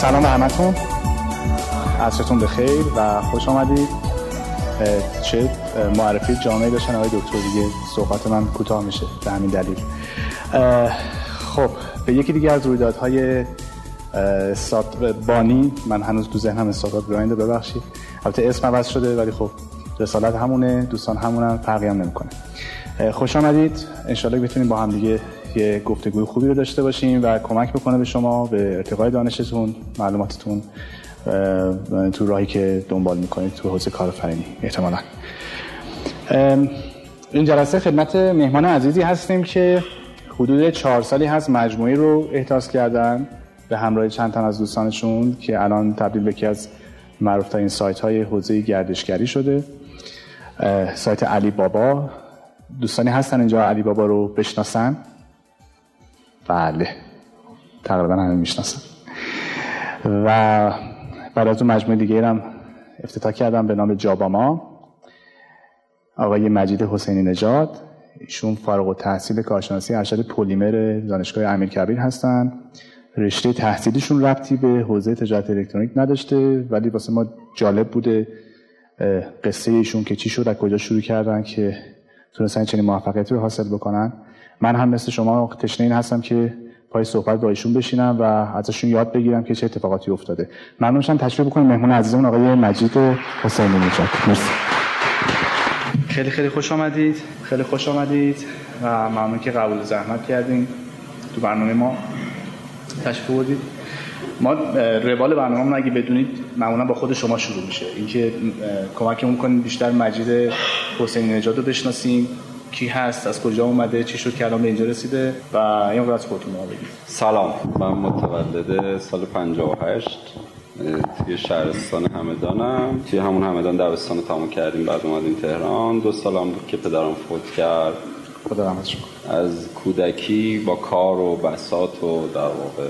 سلام به همتون عصرتون بخیر و خوش آمدید. چه معرفی جامعه داشتن آقای دکتر دیگه صحبت من کوتاه میشه به همین دلیل. خب به یکی دیگه از رویدادهای بانی من هنوز تو ذهنم استاد براینده ببخشید. البته اسم عوض شده ولی خب رسالت همونه دوستان همونن فرقی هم نمی‌کنه. خوش آمدید. انشالله بتونیم با هم دیگه یه گفتگوی خوبی رو داشته باشیم و کمک بکنه به شما به ارتقای دانشتون معلوماتتون تو راهی که دنبال می‌کنید تو حوزه کارآفرینی. احتمالا. این جلسه خدمت مهمان عزیزی هستیم که حدود چهار سالی هست مجموعی رو احتاس کردن به همراه چند تن از دوستانشون که الان تبدیل به یکی از معروفترین سایت های حوزه گردشگری شده. سایت علی بابا. دوستانی هستن اینجا علی بابا رو بشناسن. بله. تقریبا همه می‌شناسن. و بعد از مجموعه دیگه هم افتتاح کردم به نام جاباما. آقای مجید حسینی نژاد. ایشون فارغ و تحصیل کارشناسی ارشد پلیمر دانشگاه امیرکبیر هستن. رشته تحصیلیشون ربطی به حوزه تجارت الکترونیک نداشته ولی واسه ما جالب بوده قصه ایشون که چی شد از کجا شروع کردن که تونستن چنین موفقیتی رو حاصل بکنن. من هم مثل شما تشنه این هستم که پای صحبت با ایشون بشینم و ازشون یاد بگیرم که چه اتفاقاتی افتاده. ممنون شم تشریف بکنم مهمون عزیزمون آقای مجید حسینی نجات. مرسی. خیلی خیلی خوش آمدید. خیلی خوش آمدید و ممنون که قبول زحمت کردین تو برنامه ما. تشریف بودید ما روال برنامه اگه بدونید معمولا با خود شما شروع میشه. اینکه کمکمون کنید بیشتر مجید حسین نژاد رو بشناسیم. کی هست از کجا اومده چی شد که الان به اینجا رسیده و این از خودتون بگید. سلام من متولد سال 58 توی شهرستان همدانم. توی همون همدان دبستان رو تمام کردیم بعد اومدیم تهران. دو سالم بود که پدرم فوت کرد. خدا از کودکی با کار و بسات و در واقع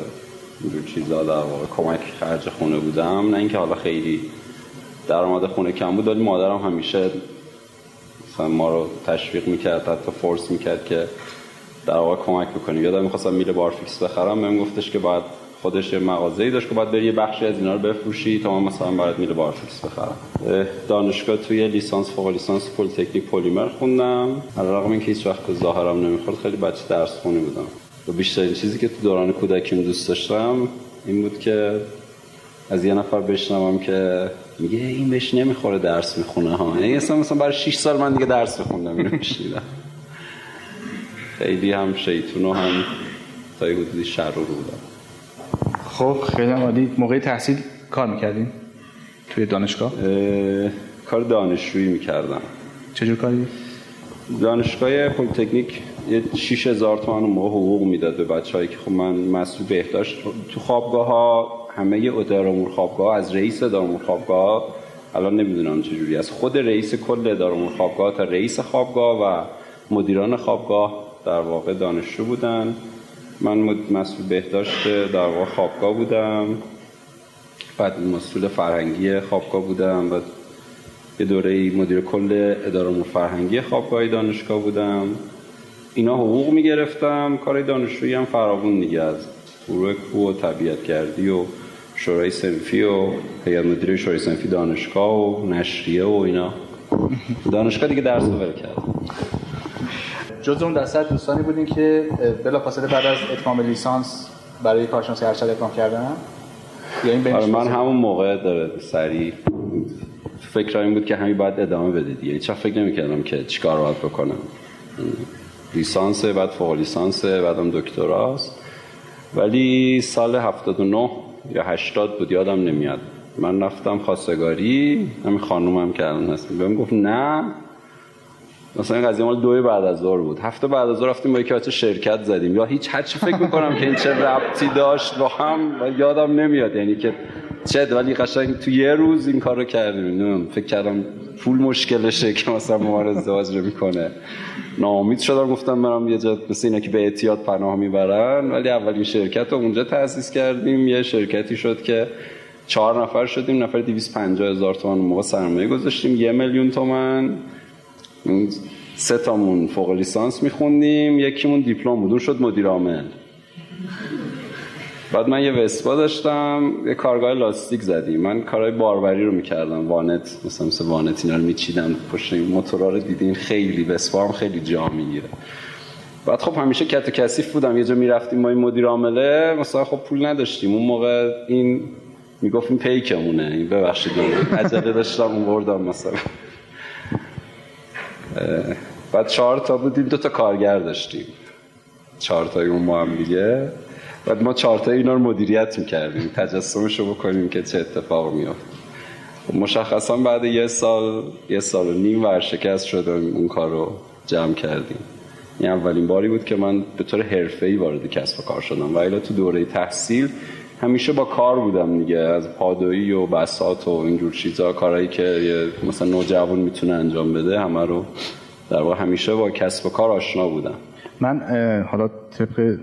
اینجور چیزا در واقع کمک خرج خونه بودم. نه اینکه حالا خیلی درآمد خونه کم بود ولی مادرم همیشه مثلا ما رو تشویق می‌کرد حتی فورس می‌کرد که در واقع کمک بکنیم یادم می‌خواستم میله بارفیکس بخرم بهم گفتش که باید خودش مغازه‌ای داشت که باید بری یه بخشی از اینا رو بفروشی تا من مثلا برات میله بارفیکس بخرم. دانشگاه توی لیسانس فوق لیسانس پلی‌تکنیک پلیمر خوندم. علاوه اینکه هیچ وقت ظاهرم نمی‌خورد خیلی بچه درس خونی بودم. و بیشترین چیزی که تو دوران کودکیم دوست داشتم این بود که از یه نفر بشنوم که میگه این بهش نمی‌خوره درس می‌خونه ها. یعنی اصلا مثلا برای 6 سال من دیگه درس میخوندم اینو میشنیدم. خیلی هم شیطون و هم تا یه حدودی شر رو بودم. خب خیلی عالی. موقع تحصیل کار می‌کردین؟ توی دانشگاه؟ کار دانشجویی می‌کردم. چجور کاری؟ دانشگاه پلیتکنیک یه 6000 تومان موقع حقوق می‌داد به بچه‌ای که خب من مسئول بهداشت تو خوابگاه ها همه اداره امور خوابگاه از رئیس اداره امور خوابگاه الان نمی‌دونم چجوری از خود رئیس کل اداره امور خوابگاه تا رئیس خوابگاه و مدیران خوابگاه در واقع دانشجو بودن. من مسئول بهداشت در واقع خوابگاه بودم. بعد مسئول فرهنگی خوابگاه بودم بعد یه دوره مدیر کل اداره امور فرهنگی خوابگاه دانشگاه بودم. اینا حقوق می‌گرفتم کار دانشجویی هم فراوون دیگه از گروه و طبیعت گردی و شورای سنفی و هیئت مدیره شورای سنفی دانشگاه و نشریه و اینا. دانشگاه دیگه درس رو کرد. جز اون دسته دوستانی بودین که بلافاصله بعد از اتمام لیسانس برای کارشناسی ارشد اقدام کردن؟ یا این آره من همون موقع داره سریع فکر این بود که همین باید ادامه بده دیگه. هیچ فکر نمی‌کردم که چیکار باید بکنم. لیسانس بعد فوق لیسانس بعدم دکتراست. ولی سال 79 یا 80 بود یادم نمیاد. من رفتم خواستگاری همین خانومم که الان هست. بهم گفت نه. مثلا این قضیه مال دوی بعد از ظهر بود. هفته بعد از ظهر رفتیم با یکی شرکت زدیم. یا هیچ چی فکر می‌کنم که این چه ربطی داشت با هم یادم نمیاد. یعنی که چه ولی قشنگ تو یه روز این کارو کردیم. فکر کردم پول مشکلشه که مثلا ما ازدواج می‌کنه ناامید شدم گفتم برم یه جا مثل اینا که به اعتیاد پناه می‌برن. ولی اولین شرکت رو اونجا تأسیس کردیم. یه شرکتی شد که چهار نفر شدیم. نفر 250 هزار تومان موقع سرمایه گذاشتیم. یه میلیون تومن سه تامون فوق لیسانس میخوندیم. یکیمون دیپلم بود. شد مدیر عامل. بعد من یه وسپا داشتم یه کارگاه لاستیک زدیم. من کارهای باربری رو می‌کردم وانت مثلا مثل وانت اینا رو میچیدم پشت موتورا رو دیدین خیلی وسپا هم خیلی جا می‌گیره. بعد خب همیشه کت و کثیف بودم. یه جا می‌رفتیم ما این مدیر عامله مثلا خب پول نداشتیم. اون موقع این می‌گفت این پیکمونه. این ببخشید عجله داشتم اون بردم مثلا. بعد چهار تا بودیم دو تا کارگر داشتیم. چهار تای اون ما هم دیگه. بعد ما چهار تا اینا رو مدیریت می‌کردیم. تجسمش رو بکنیم که چه اتفاق میافت. مشخصا بعد یه سال یه سال و نیم ورشکست شدم اون کار رو جمع کردیم. این اولین باری بود که من به طور حرفه‌ای وارد کسب و کار شدم. و تو دوره تحصیل همیشه با کار بودم دیگه. از پادویی و بسات و اینجور چیزا کارهایی که مثلا نوجوان می‌تونه انجام بده همه رو در واقع همیشه با کسب و کار آشنا بودم. من حالا طبق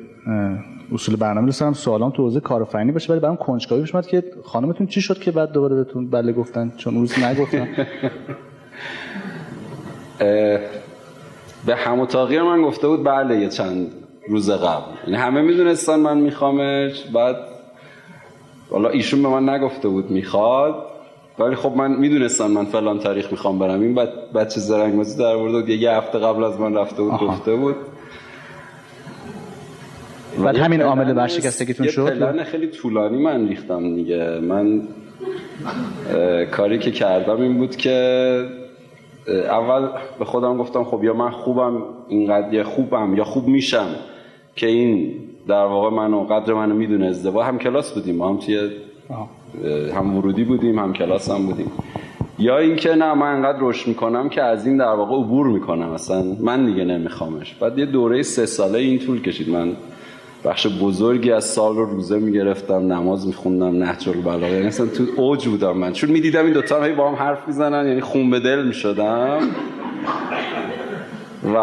اصول برنامه دوست دارم سوالام تو حوزه کارآفرینی باشه ولی برام کنجکاوی بشه که خانمتون چی شد که بعد دوباره بهتون بله گفتن؟ چون روز نگفتن. به هم تغییر من گفته بود بله یه چند روز قبل. یعنی همه می‌دونستن من میخوامش بعد حالا ایشون به من نگفته بود می‌خواد ولی خب من می‌دونستم من فلان تاریخ می‌خوام برم. این بچه زرنگازی در بود یه هفته قبل از من رفته بود گفته بود. بعد همین عامل ورشکستگیتون شد؟ یه پلن خیلی طولانی من ریختم دیگه. من کاری که کردم این بود که اول به خودم گفتم خب یا من خوبم اینقدر یا خوبم یا خوب میشم که این در واقع منو قدر منو می‌دونه ازدواج. هم کلاس بودیم ما هم توی هم ورودی بودیم هم کلاس هم بودیم. یا اینکه نه من انقدر رشد می‌کنم که از این در واقع عبور می‌کنم. اصلا من دیگه نمیخوامش. بعد یه دوره سه ساله این طول کشید. من بخش بزرگی از سال رو روزه می‌گرفتم نماز میخوندم نهج البلاغه یعنی اصلا تو اوج بودم من. چون می‌دیدم این دوتا هی با هم حرف می‌زنن یعنی خون به دل می‌شدم. و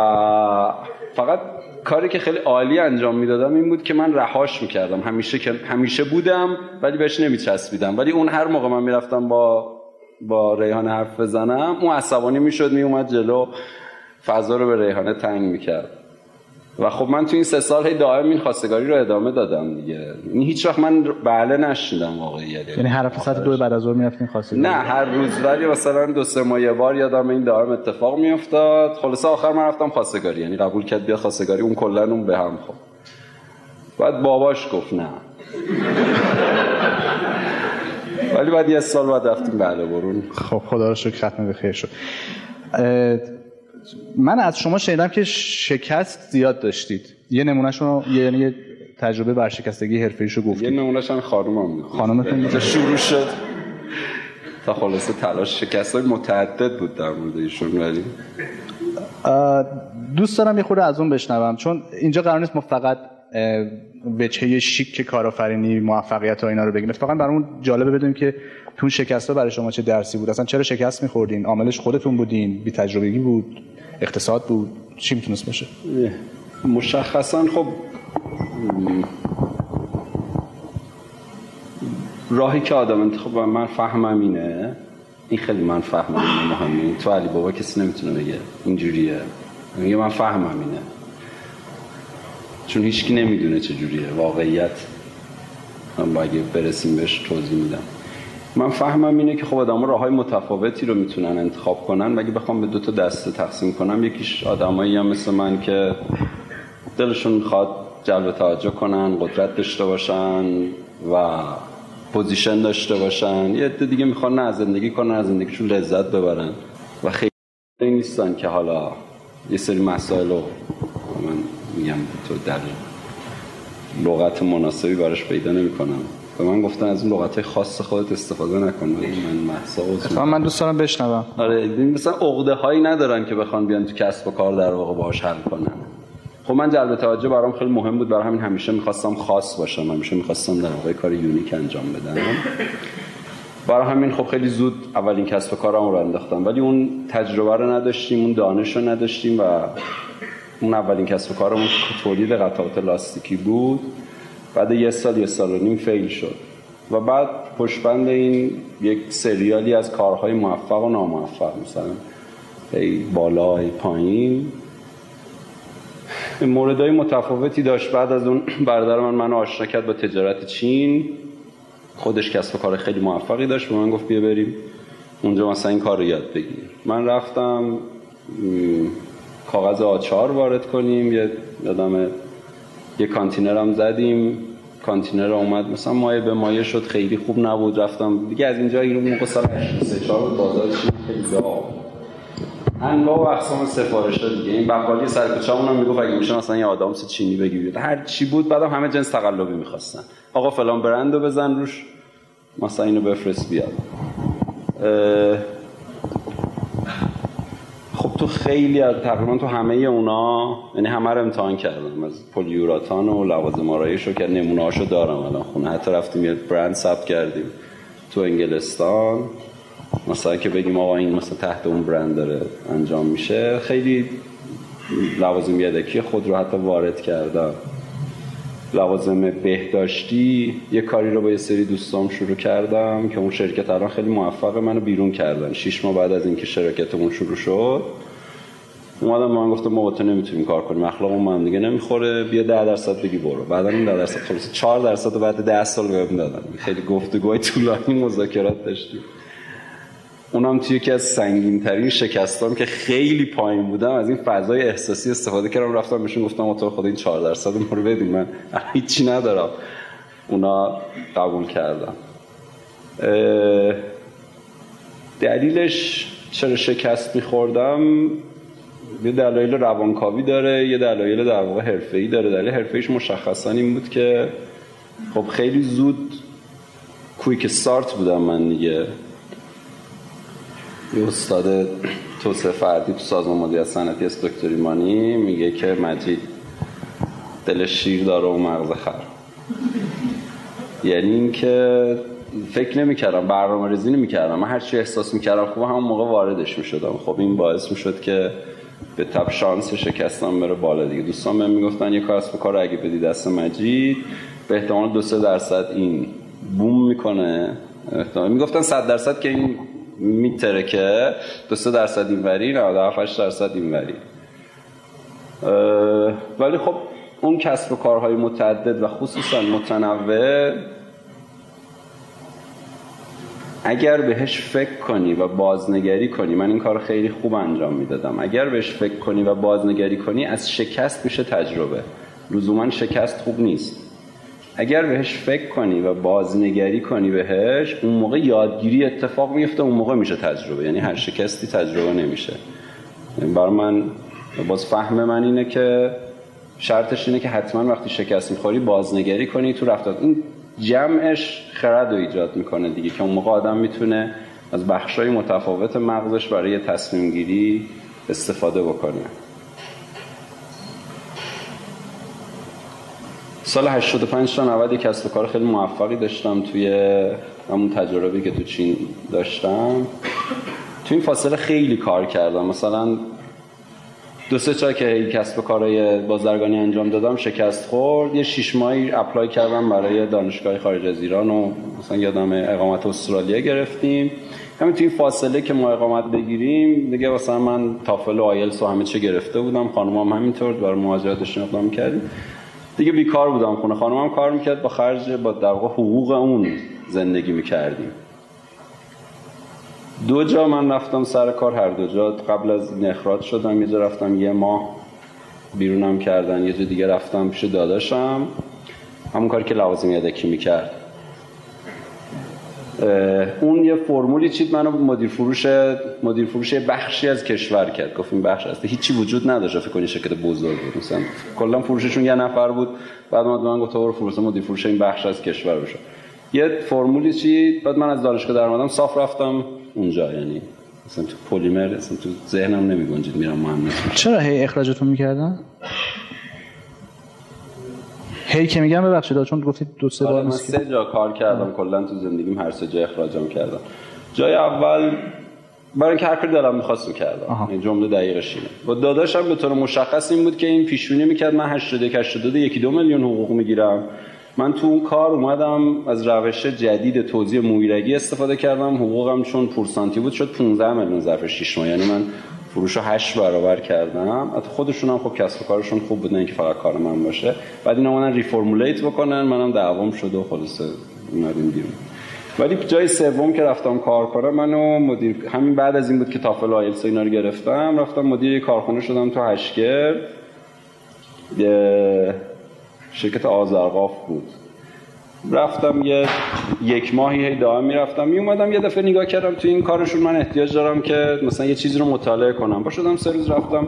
فقط کاری که خیلی عالی انجام می‌دادم این بود که من رهاش می‌کردم. همیشه که همیشه بودم ولی بهش نمیچسبیدم. ولی اون هر موقع من می‌رفتم با با ریحانه حرف بزنم اون عصبانی می‌شد میومد جلو فضا رو به ریحانه تنگ می‌کرد. و خب من تو این سه سال هی دائم این خواستگاری رو ادامه دادم دیگه. این هیچ وقت من بله نشیدم واقعا یعنی هر هفته ساعت دو بعد از ظهر می‌رفتین خواستگاری؟ نه هر روز ولی مثلا دو سه ماه یه بار یادم این دائم اتفاق میافتاد. خلاص آخر من رفتم خواستگاری یعنی قبول کرد بیا خواستگاری اون کلا اون به هم خب بعد باباش گفت نه. ولی بعد یه سال بعد رفتیم بله برون. خب خدا رو شکر ختم به خیر شد. من از شما شنیدم که شکست زیاد داشتید. یه نمونهشون یعنی یه تجربه ورشکستگی حرفه‌ایشو گفتید. یه نمونهش هم خانومم خانومتون شروع شد. تا خلاصه تلاش شکست های متعدد بود در مورد ایشون ولی؟ دوست دارم یه خورده از اون بشنوم. چون اینجا قرار نیست ما فقط وجهه شیک کارآفرینی موفقیت ها اینا رو بگیم اتفاقا برامون جالبه بدونیم که تو شکست برای شما چه درسی بود. اصلا چرا شکست میخوردین؟ عاملش خودتون بودین؟ بی تجربگی بود؟ اقتصاد بود؟ چی می‌تونست باشه؟ مشخصا خب راهی که آدم انتخاب من فهمم اینه. این خیلی من فهمم اینه مهمه تو علی بابا کسی نمی‌تونه بگه. اینجوریه. میگه من فهمم اینه. چون هیچکی نمی‌دونه چجوریه واقعیت. من اگه برسیم بهش توضیح میدم. من فهمم اینه که خب آدم راه های متفاوتی رو می‌تونن انتخاب کنن و بخوام به دو تا دسته تقسیم کنم یکیش آدمایی هم مثل من که دلشون می‌خواد جلب توجه کنن قدرت داشته باشن و position داشته باشن. یه عده دیگه می‌خوان نه زندگی کنن از زندگیشون لذت ببرن. و خیلی نیستن که حالا یه سری مسائل رو من میگم تو در لغت مناسبی براش پیدا نمی‌کنم. به من گفتن از اون لغت خاص خودت استفاده نکن. من محسا من دوست دارم بشنوم. آره مثلا عقده هایی ندارن که بخوان بیان تو کسب و کار در واقع باهاش حل کنن. خب من جلب توجه برام خیلی مهم بود. برای همین همیشه می‌خواستم خاص باشم. همیشه می‌خواستم در واقع کار یونیک انجام بدم. برای همین خب خیلی زود اولین کسب و کارم رو انداختم. ولی اون تجربه رو نداشتیم اون دانش رو نداشتیم و اون اولین کسب و کارمون تولید قطعات لاستیکی بود. بعد یه سال یه سال و نیم فیل شد. و بعد پشبند این یک سریالی از کارهای موفق و ناموفق مثلا ای بالا ای پایین. موردهای متفاوتی داشت. بعد از اون برادر من منو آشنا کرد با تجارت چین. خودش کسب و کار خیلی موفقی داشت. به من گفت بیا بریم. اونجا مثلا این کار رو یاد بگیر. من رفتم کاغذ آچار وارد کنیم یه یادم یه کانتینر هم زدیم. کانتینر اومد مثلا مایه به مایه شد خیلی خوب نبود رفتم. دیگه از اینجا این موقع سال 84 بازار خیلی انواع و اقسام سفارش ها دیگه. این بقالی سر کوچه‌مون هم می‌گفت اگه میشه مثلا یه آدامس چینی بگیرید هر چی بود بعدم همه جنس تقلبی می‌خواستن. آقا فلان برندو بزن روش مثلا اینو بفرست بیاد. خیلی از تقریبا تو همه اونا یعنی همه رو امتحان کردم. از پلیوراتان و لوازم آرایش رو که نمونه هاشو دارم الان خونه. حتی رفتیم یه برند ثبت کردیم تو انگلستان. مثلا که بگیم آقا این مثلا تحت اون برند داره انجام میشه. خیلی لوازم یدکی خود رو حتی وارد کردم. لوازم بهداشتی یه کاری رو با یه سری دوستام شروع کردم که اون شرکت الان خیلی موفقه منو بیرون کردن. شیش ماه بعد از اینکه شرکتمون شروع شد اومدم من گفتم ما با تو نمی‌تونیم کار کنیم اخلاقمون من دیگه نمی‌خوره. بیا 10 درصد بگی برو. بعدا این 10 درصد خلاص 4 درصد بعد 10 سال بهم دادن. خیلی گفتگوهای طولانی مذاکرات داشتیم. اونم توی یکی از سنگین ترین شکستام که خیلی پایین بودم از این فضای احساسی استفاده کردم رفتم بهشون گفتم تو خدا این 4 درصد رو بدین. من هیچی ندارم. اونا قبول کردم دلیلش چرا شکست میخوردم؟ یه دلایل روانکاوی داره یه دلایل در واقع حرفه‌ای داره. دلیل حرفه‌ایش مشخصا این بود که خب خیلی زود کویک سارت بودم من دیگه. یه استاد توسعه فردی تو سازمان مدیریت صنعتی است دکتر مانی میگه که مجید دل شیر داره و مغز خر. یعنی اینکه فکر نمی‌کردم برنامه ریزی نمی‌کردم. من هر چی احساس می‌کردم خوب همون موقع واردش می‌شدم. خب این باعث می‌شد که به تب شانس شکستم بره بالا دیگه. دوستان بهم می‌گفتن یه کار کار اگه بدی دست مجید. به احتمال دو سه درصد این بوم می‌کنه. احتمال می‌گفتن صد درصد که این میترکه دو سه درصد اینوری 97 درصد اینوری ولی خب اون کسب و کارهای متعدد و خصوصا متنوع اگر بهش فکر کنی و بازنگری کنی من این کار خیلی خوب انجام می‌دادم. اگر بهش فکر کنی و بازنگری کنی از شکست میشه تجربه. لزوما شکست خوب نیست. اگر بهش فکر کنی و بازنگری کنی بهش اون موقع یادگیری اتفاق میفته اون موقع میشه تجربه. یعنی هر شکستی تجربه نمیشه. برای من باز فهم من اینه که شرطش اینه که حتما وقتی شکست می‌خوری بازنگری کنی تو رفتار. این جمعش خرد رو ایجاد می‌کنه دیگه که اون موقع آدم می‌تونه از بخشای متفاوت مغزش برای تصمیم گیری استفاده بکنه. سال 85 تا 90 کسب کار خیلی موفقی داشتم توی همون تجربی که تو چین داشتم. تو این فاصله خیلی کار کردم. مثلا دو سه جا که کسب کارهای بازرگانی انجام دادم؟ شکست خورد. یه شیش ماهی اپلای کردم برای دانشگاه خارج از ایران و مثلا یادم اقامت استرالیا گرفتیم. همین توی فاصله که ما اقامت بگیریم دیگه مثلا من تافل و آیلس و همه چه گرفته بودم. خانومم همینطور برای مهاجرتش اقدام کردیم. دیگه بیکار بودم. خونه خانومم کار می‌کرد با خرج با در حقوق اون زندگی می‌کردیم. دو جا من رفتم سر کار هر دو جا. قبل از نخرات شدم یه جا رفتم یه ماه بیرونم کردن یه جا دیگه رفتم پیش داداشم. همون کاری که لوازم یدکی می‌کرد. اون یه فرمولی چید منو مدیر فروش مدیر فروش بخشی از کشور کرد. گفت این بخش هست هیچی وجود نداشت. فکر کنی شرکت بزرگ بود. مثلا کلا فروششون یه نفر بود. بعد من گفت برو فروش مدیر فروش این بخش از کشور بشه یه فرمولی چید. بعد من از دانشگاه در اومدم صاف رفتم. اونجا یعنی مثلا تو پلیمر اصلا تو ذهنم نمی گنجید میرم مهندس. چرا هی اخراجتون می‌کردن؟ هی که میگم ببخشید چون گفتید دو سه بار من سه جا کار کردم کلا تو زندگیم هر سه جا اخراجم کردم. جای اول برای اینکه هر کاری دلم می‌خواست کردم. این جمله دقیقش اینه. با داداشم به طور مشخص این بود که این پیشونی می‌کرد من 81 82 یکی دو میلیون حقوق می‌گیرم. من تو اون کار اومدم از روش جدید توزیع مویرگی استفاده کردم. حقوقم چون پورسانتی بود شد 15 میلیون ظرف 6 ماه. یعنی من فروش رو هشت برابر کردم. حتی خودشون هم خب کسب کارشون خوب بود نه اینکه فقط کار من باشه. بعد اینا اومدن ریفرمولیت بکنن منم دعوام شده و خلاصه اومدیم بیرون. ولی جای سوم که رفتم کار کنم منو مدیر همین بعد از این بود که تافل آیلتس اینا رو گرفتم. رفتم مدیر کارخونه شدم تو هشگر یه شرکت آزرقاف بود. رفتم یه یک ماهی هی دائم می‌رفتم. می اومدم یه دفعه نگاه کردم تو این کارشون من احتیاج دارم که مثلا یه چیزی رو مطالعه کنم. با شدم سه روز رفتم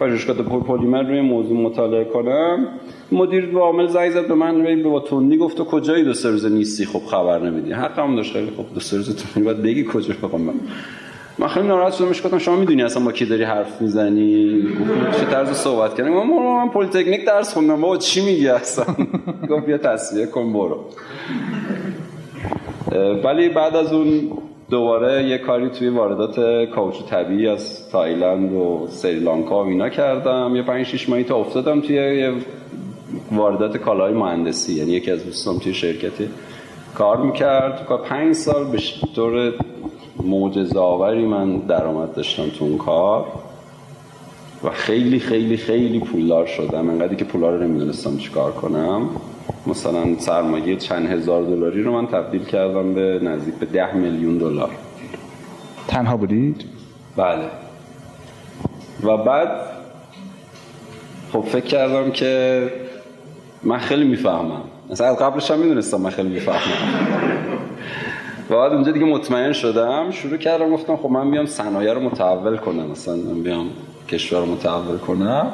پژوهشگاه پلیمر روی موضوع مطالعه کنم. مدیر عامل زنگ زد به من با تندی گفت تو کجایی دو سه روز نیستی؟ خب خبر نمیدی. حقم داشت خیلی خب دو سه روز تو باید بگی کجا. بخوام من خیلی ناراحت شدم گفتم شما می‌دونی اصلا با کی داری حرف می‌زنی؟ چه طرز صحبت کردی من من پلی تکنیک درس خوندم بابا چی میگی اصلا؟ گفت بیا تسویه کن برو. ولی بعد از اون دوباره یه کاری توی واردات کائوچو طبیعی از تایلند و سریلانکا و اینا کردم. یه پنج شیش ماهی تا افتادم توی یه واردات کالای مهندسی یعنی یکی از دوستان توی شرکتی کار می‌کرد. پنج سال به طور معجزه آوری من درآمد داشتم تو اون کار و خیلی خیلی خیلی پولدار شدم. انقدری که پولا رو نمی‌دونستم چیکار کنم. مثلا سرمایه چند هزار دلاری رو من تبدیل کردم به نزدیک به ده میلیون دلار. تنها بودید؟ بله. و بعد خب فکر کردم که من خیلی می‌فهمم. مثلا از قبلش هم می‌دونستم من خیلی می‌فهمم. و بعد اونجا دیگه مطمئن شدم شروع کردم گفتم خب من بیام صنایع رو متحول کنم مثلا من بیام کشور رو متحول کنم.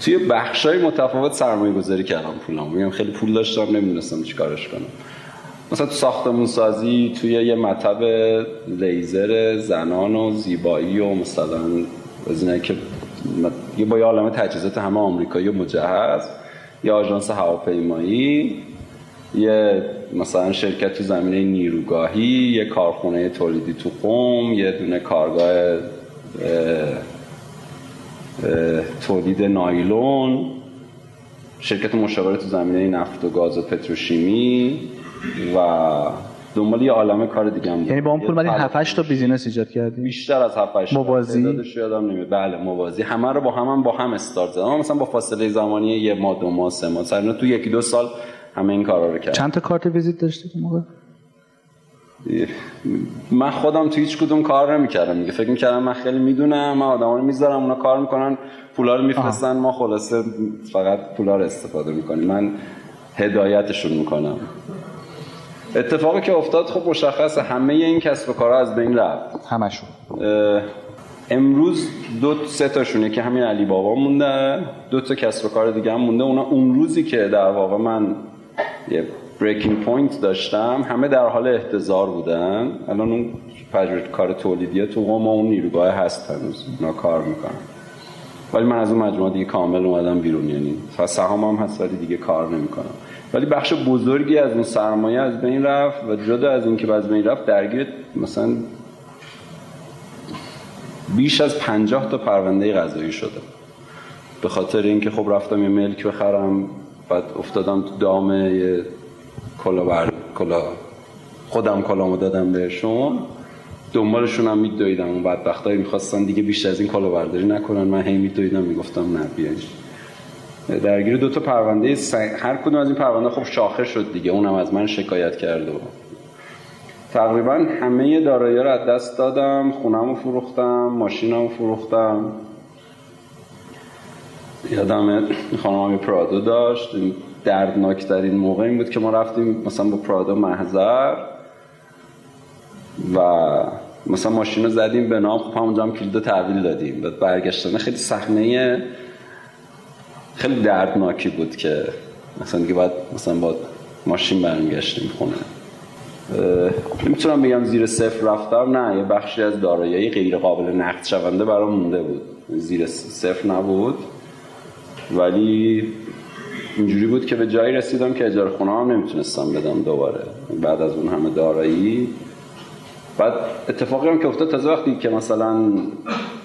توی بخشای متفاوت سرمایه گذاری کردم پولم میگم خیلی پول داشتم نمی‌دونستم چیکارش کنم. مثلا تو ساختمون سازی توی یه مطب لیزر زنان و زیبایی و مثلا از اینه که یه با یه عالم تجهیزات همه آمریکایی و مجهز یه آژانس هواپیمایی. یه مثلا شرکت تو زمینه نیروگاهی یه کارخونه تولیدی تو قوم یه دونه کارگاه تولید نایلون. شرکت مشاوره تو زمینه نفت و گاز و پتروشیمی و دنبال یه عالمه کار دیگه هم یعنی با اون پول مدین 7 تا business ایجاد کردیم بیشتر از 7 8 موازی؟ یادم نمیاد. بله موازی. همه رو با هم, هم با هم استارت زدم مثلا با فاصله زمانی یه ماه دو ماه سه ماه سر تو یکی دو سال همه این کارا رو کردم چند تا کارت ویزیت داشتی تو موقع؟ من خودم تو هیچ کدوم کار نمی‌کردم میگه فکر می‌کردم من خیلی می‌دونم من آدما رو می‌ذارم اونا کار می‌کنن پولا رو میفرستن. ما خلاصه فقط پولا رو استفاده می‌کنیم. من هدایتشون می‌کنم. اتفاقی که افتاد خب مشخصه همه این کسب و کارها از بین رفت. همشون. امروز دو سه تاشونه که همین علی بابا مونده دو تا کسب و کار دیگه هم مونده. اونا اون روزی که در واقع من یه breaking point داشتم. همه در حال احتضار بودن. الان اون پژوهش کار تولیدی تو قم اون نیروگاه هست هنوز. اونا کار می‌کنن. ولی من از اون مجموعه دیگه کامل اومدم بیرون. یعنی سهام هم هست ولی دیگه کار نمی‌کنم. ولی بخش بزرگی از اون سرمایه از بین رفت و جدا از اینکه از بین رفت درگیر مثلا بیش از پنجاه تا پرونده قضایی شده. به خاطر اینکه خب رفتم یه ملک بخرم. بعد افتادم تو دام یه کلا بر کلا خودم کلامو دادم بهشون. دنبالشون هم میدویدم. اون بدبختایی می‌خواستن دیگه بیشتر از این کلا برداری نکنن. من هی میدویدم می‌گفتم نه بیاین درگیر دو تا پرونده هر کدوم از این پرونده خب شاخه شد دیگه. اونم از من شکایت کرده و تقریبا همه دارایی رو از دست دادم. خونم رو فروختم ماشینم رو فروختم. یادم خانم پرادو داشت. این موقع این بود که ما رفتیم مثلا با پرادو محضر و مثلا ماشین رو زدیم به نام. خب همونجا هم کلید تحویل دادیم. بعد برگشتن خیلی صحنه خیلی دردناکی بود که مثلا دیگه باید مثلا با ماشین برمیگشتیم خونه. نمی‌تونم بگم زیر صفر رفتم. نه یه بخشی از دارایی غیر قابل نقد شونده برام مونده بود. زیر صفر نبود. ولی اینجوری بود که به جایی رسیدم که اجاره خونه هم نمی‌تونستم بدم دوباره. بعد از اون همه دارایی. بعد اتفاقی هم که افتاد تازه وقتی که مثلا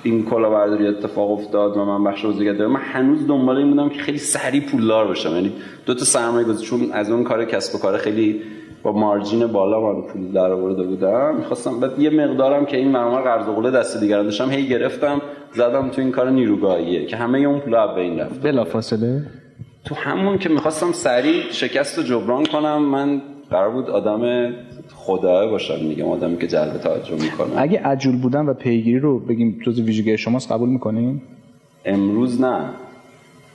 این کلاهبرداری اتفاق افتاد و من بخش بزرگتر من هنوز دنبال این بودم که خیلی سریع پولدار بشم. یعنی دو تا سرمایه گذاری چون از اون کار کسب و کار خیلی با مارجین بالا من پول در آورده بودم می‌خواستم بعد یه مقدارم که این معمار قرض قله دست دیگران داشتم هی گرفتم. زدم تو این کار نیروگاهیه که همه اون پول به این رفت. بلا فاصله تو همون که می‌خواستم سریع شکست رو جبران کنم من قرار بود آدم خدای باشم میگم آدمی که جلب توجه می‌کنه. اگه عجول بودن و پیگیری رو بگیم جز ویژگی شماست قبول می‌کنین؟ امروز نه.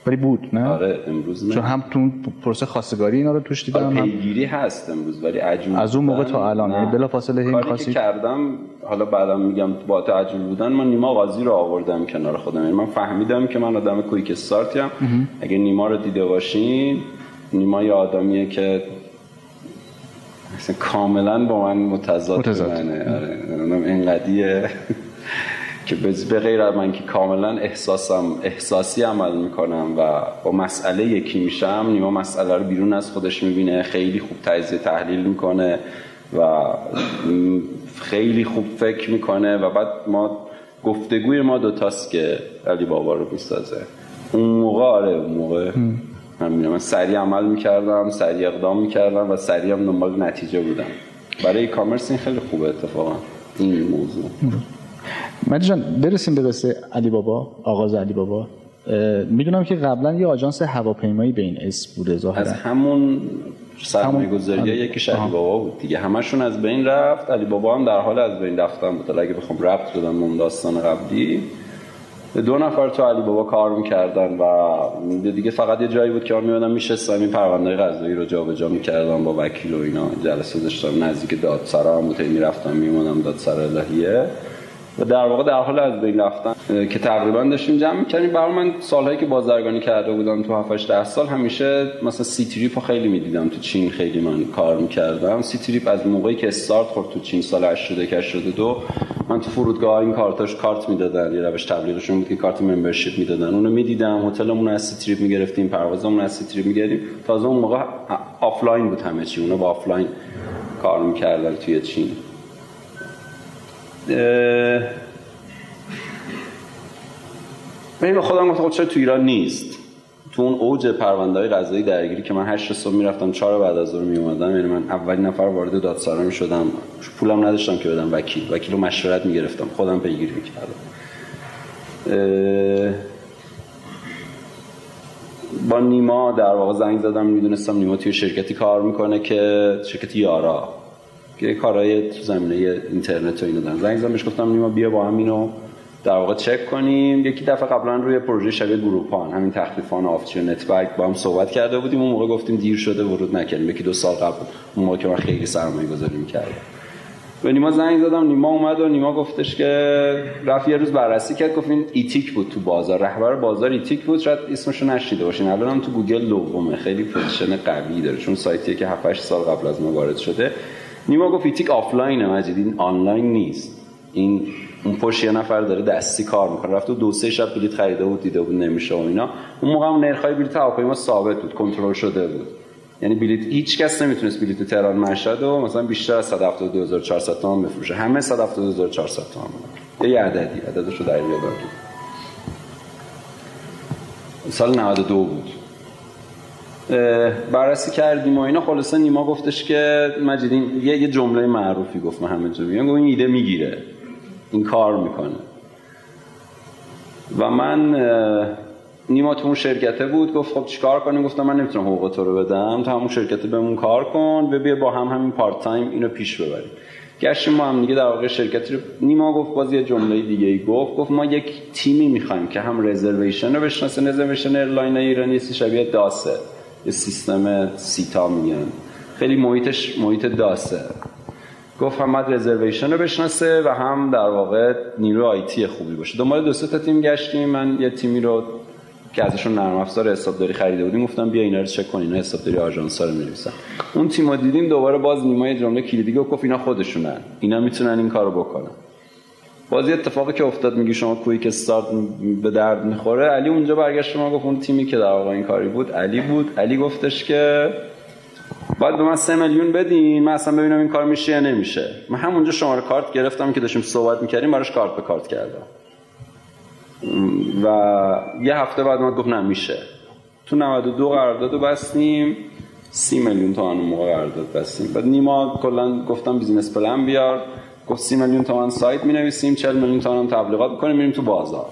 ولی بود نه؟ آره امروز نه. چون هم تو پروسه خواستگاری اینا رو توش دیدم آره پیگیری هست امروز ولی عجول از اون موقع تا الان یعنی بلا فاصله هی که کردم حالا بعدم میگم با عجول بودن من نیما قاضی رو آوردم کنار خودم. یعنی من فهمیدم که من آدم کویک استارتیم. اگه نیما رو دیده باشین نیما یه آدمیه که مثلا کاملا با من متضاد, متضاد. منه. آره اینقدیه که به غیر از من که کاملا احساسم احساسی عمل می‌کنم و با مسئله یکی میشم نیما مسئله رو بیرون از خودش می‌بینه خیلی خوب تجزیه تحلیل می‌کنه و خیلی خوب فکر می‌کنه و بعد ما گفتگوی ما دوتاست که علی بابا رو می‌سازه. اون موقع آره اون موقع. من من سریع عمل می‌کردم سریع اقدام می‌کردم و سریع هم دنبال نتیجه بودم. برای ای کامرس این خیلی خوبه اتفاقا. این موضوع. مدی جان برسیم به قصه علی بابا آغاز علی بابا. می‌دونم که قبلا یه آژانس هواپیمایی به این اسم بوده ظاهرا. از همون سرمایه گذاری همون... یکی علی بابا بود دیگه. همشون از بین رفت. علی بابا هم در حال از بین رفتن بود. اگه بخوام رفت بدم اون داستان قبلی دو نفر تو علی بابا کار می‌کردن و دیگه فقط یه جایی بود که من میادم میشستم این پرونده قضایی رو جابجا می‌کردم با وکیل و اینا. جلسه داشتم نزدیک دادسرا هم بود. می‌رفتم میمونم دادسرا الهیه. و در واقع در حال از بین رفتن که تقریبا داشتیم جمع می‌کردیم. برای من سالهایی که بازرگانی کرده بودم تو 7 10 سال همیشه مثلا سی تریپ خیلی می‌دیدم. تو چین خیلی من کار می‌کردم. سی تریپ از موقعی که استارت خورد تو چین سال 81 82 من تو فرودگاه این کارتاش کارت می‌دادن. یه روش تبلیغشون بود که کارت membership می‌دادن. اونو می‌دیدم. هتلمون از Ctrip می‌گرفتیم پروازمون از Ctrip می‌گرفتیم. تازه اون موقع آفلاین بود همه چی. اونو با آفلاین کار می‌کردن توی چین. من به خودم گفتم خب چرا تو ایران نیست؟ تو اون اوج پرونده های قضایی درگیری که من 8 صبح می‌رفتم 4 بعد از ظهر می اومدم یعنی من اولین نفر وارد دادسرا می شدم پولم نداشتم که بدم وکیل. وکیل رو مشورت می گرفتم خودم پیگیری می کردم با نیما در واقع زنگ زدم می‌دونستم نیما توی شرکتی کار می‌کنه که شرکت یارا. که کارهای تو زمینه اینترنت و اینو دارن. زنگ زدم گفتم نیما بیا با هم اینو در واقع چک کنیم. یکی دفعه قبلا روی پروژه شبیه Groupon همین تخفیفان آفچی و نت برگ با هم صحبت کرده بودیم. اون موقع گفتیم دیر شده ورود نکردیم. یکی دو سال قبل اون موقع که من خیلی سرمایه گذاری می‌کردم به نیما زنگ زدم نیما اومد و نیما گفتش که رفت یه روز بررسی کرد گفت این ایتیک بود تو بازار. رهبر بازار ایتیک بود شاید اسمشو شنیده باشین الان هم تو گوگل دومه. خیلی position قوی داره چون سایتیه که 7 سال قبل از ما وارد شده. نیما گفت ایتیک آفلاینه مجید این آنلاین نیست. این اون پشت یه نفر داره دستی کار می‌کنه. رفت و دو سه شب بلیط خریده بود دیده بود نمیشه و اینا. اون موقع هم نرخای بلیط هواپیما ثابت بود کنترل شده بود. یعنی بلیط هیچ کس نمی‌تونست بلیط تهران مشهد و مثلا بیشتر از 172400 تومان بفروشه. همه 172400 تومان یه عددی عددشو در یادم سال 92 بود. بررسی کردیم و اینا. خلاصه نیما گفتش که مجید یه, یه جمله معروفی گفت من همه جا این ایده می‌گیره. این کار می‌کنه. و من نیما تو اون شرکته بود. گفت خب چیکار کنیم؟ گفتم من نمی‌تونم حقوق تو رو بدم. تو همون شرکت بهمون کار کن. و بیا با هم همین part time اینو پیش ببریم. گشتیم ما هم دیگه در واقع شرکتی رو نیما گفت باز یه جمله دیگه ای گفت. گفت ما یک تیمی می‌خوایم که هم reservation رو بشناسه. reservation airline ایرانی شبیه DOS ه. یه سیستم SITA میگن. خیلی محیطش محیط DOS ه. گفت هم باید رو بشناسه و هم در واقع نیرو آیتی خوبی باشه. دنبال دو تا تیم گشتیم. من یه تیمی رو که ازشون نرم افزار حسابداری خریده بودیم گفتم بیا اینا رو چک کن اینا حسابداری آژانس رو می‌نویسن. اون تیمو دیدیم دوباره باز نیمای جمله کلیدی گفت اینا خودشونن. اینا می‌تونن این کارو بکنن. بازی اتفاقی که افتاد میگی شما کویک استارت به درد می‌خوره. علی اونجا برگشت شما گفت اون تیمی که در واقع این کاری بود علی بود. علی گفتش که باید به من سه میلیون بدین من اصلا ببینم این کار میشه یا نمیشه. من همونجا شماره کارت گرفتم که داشتیم صحبت می‌کردیم براش کارت به کارت کردم. و یه هفته بعد ما گفت نمیشه تو 92 قرارداد بستیم سی میلیون تومان موقع قرارداد بستیم. بعد نیما کلا گفتم business plan بیار. گفت سی میلیون تومان سایت می نویسیم 40 میلیون تومان تبلیغات می‌کنیم میریم تو بازار.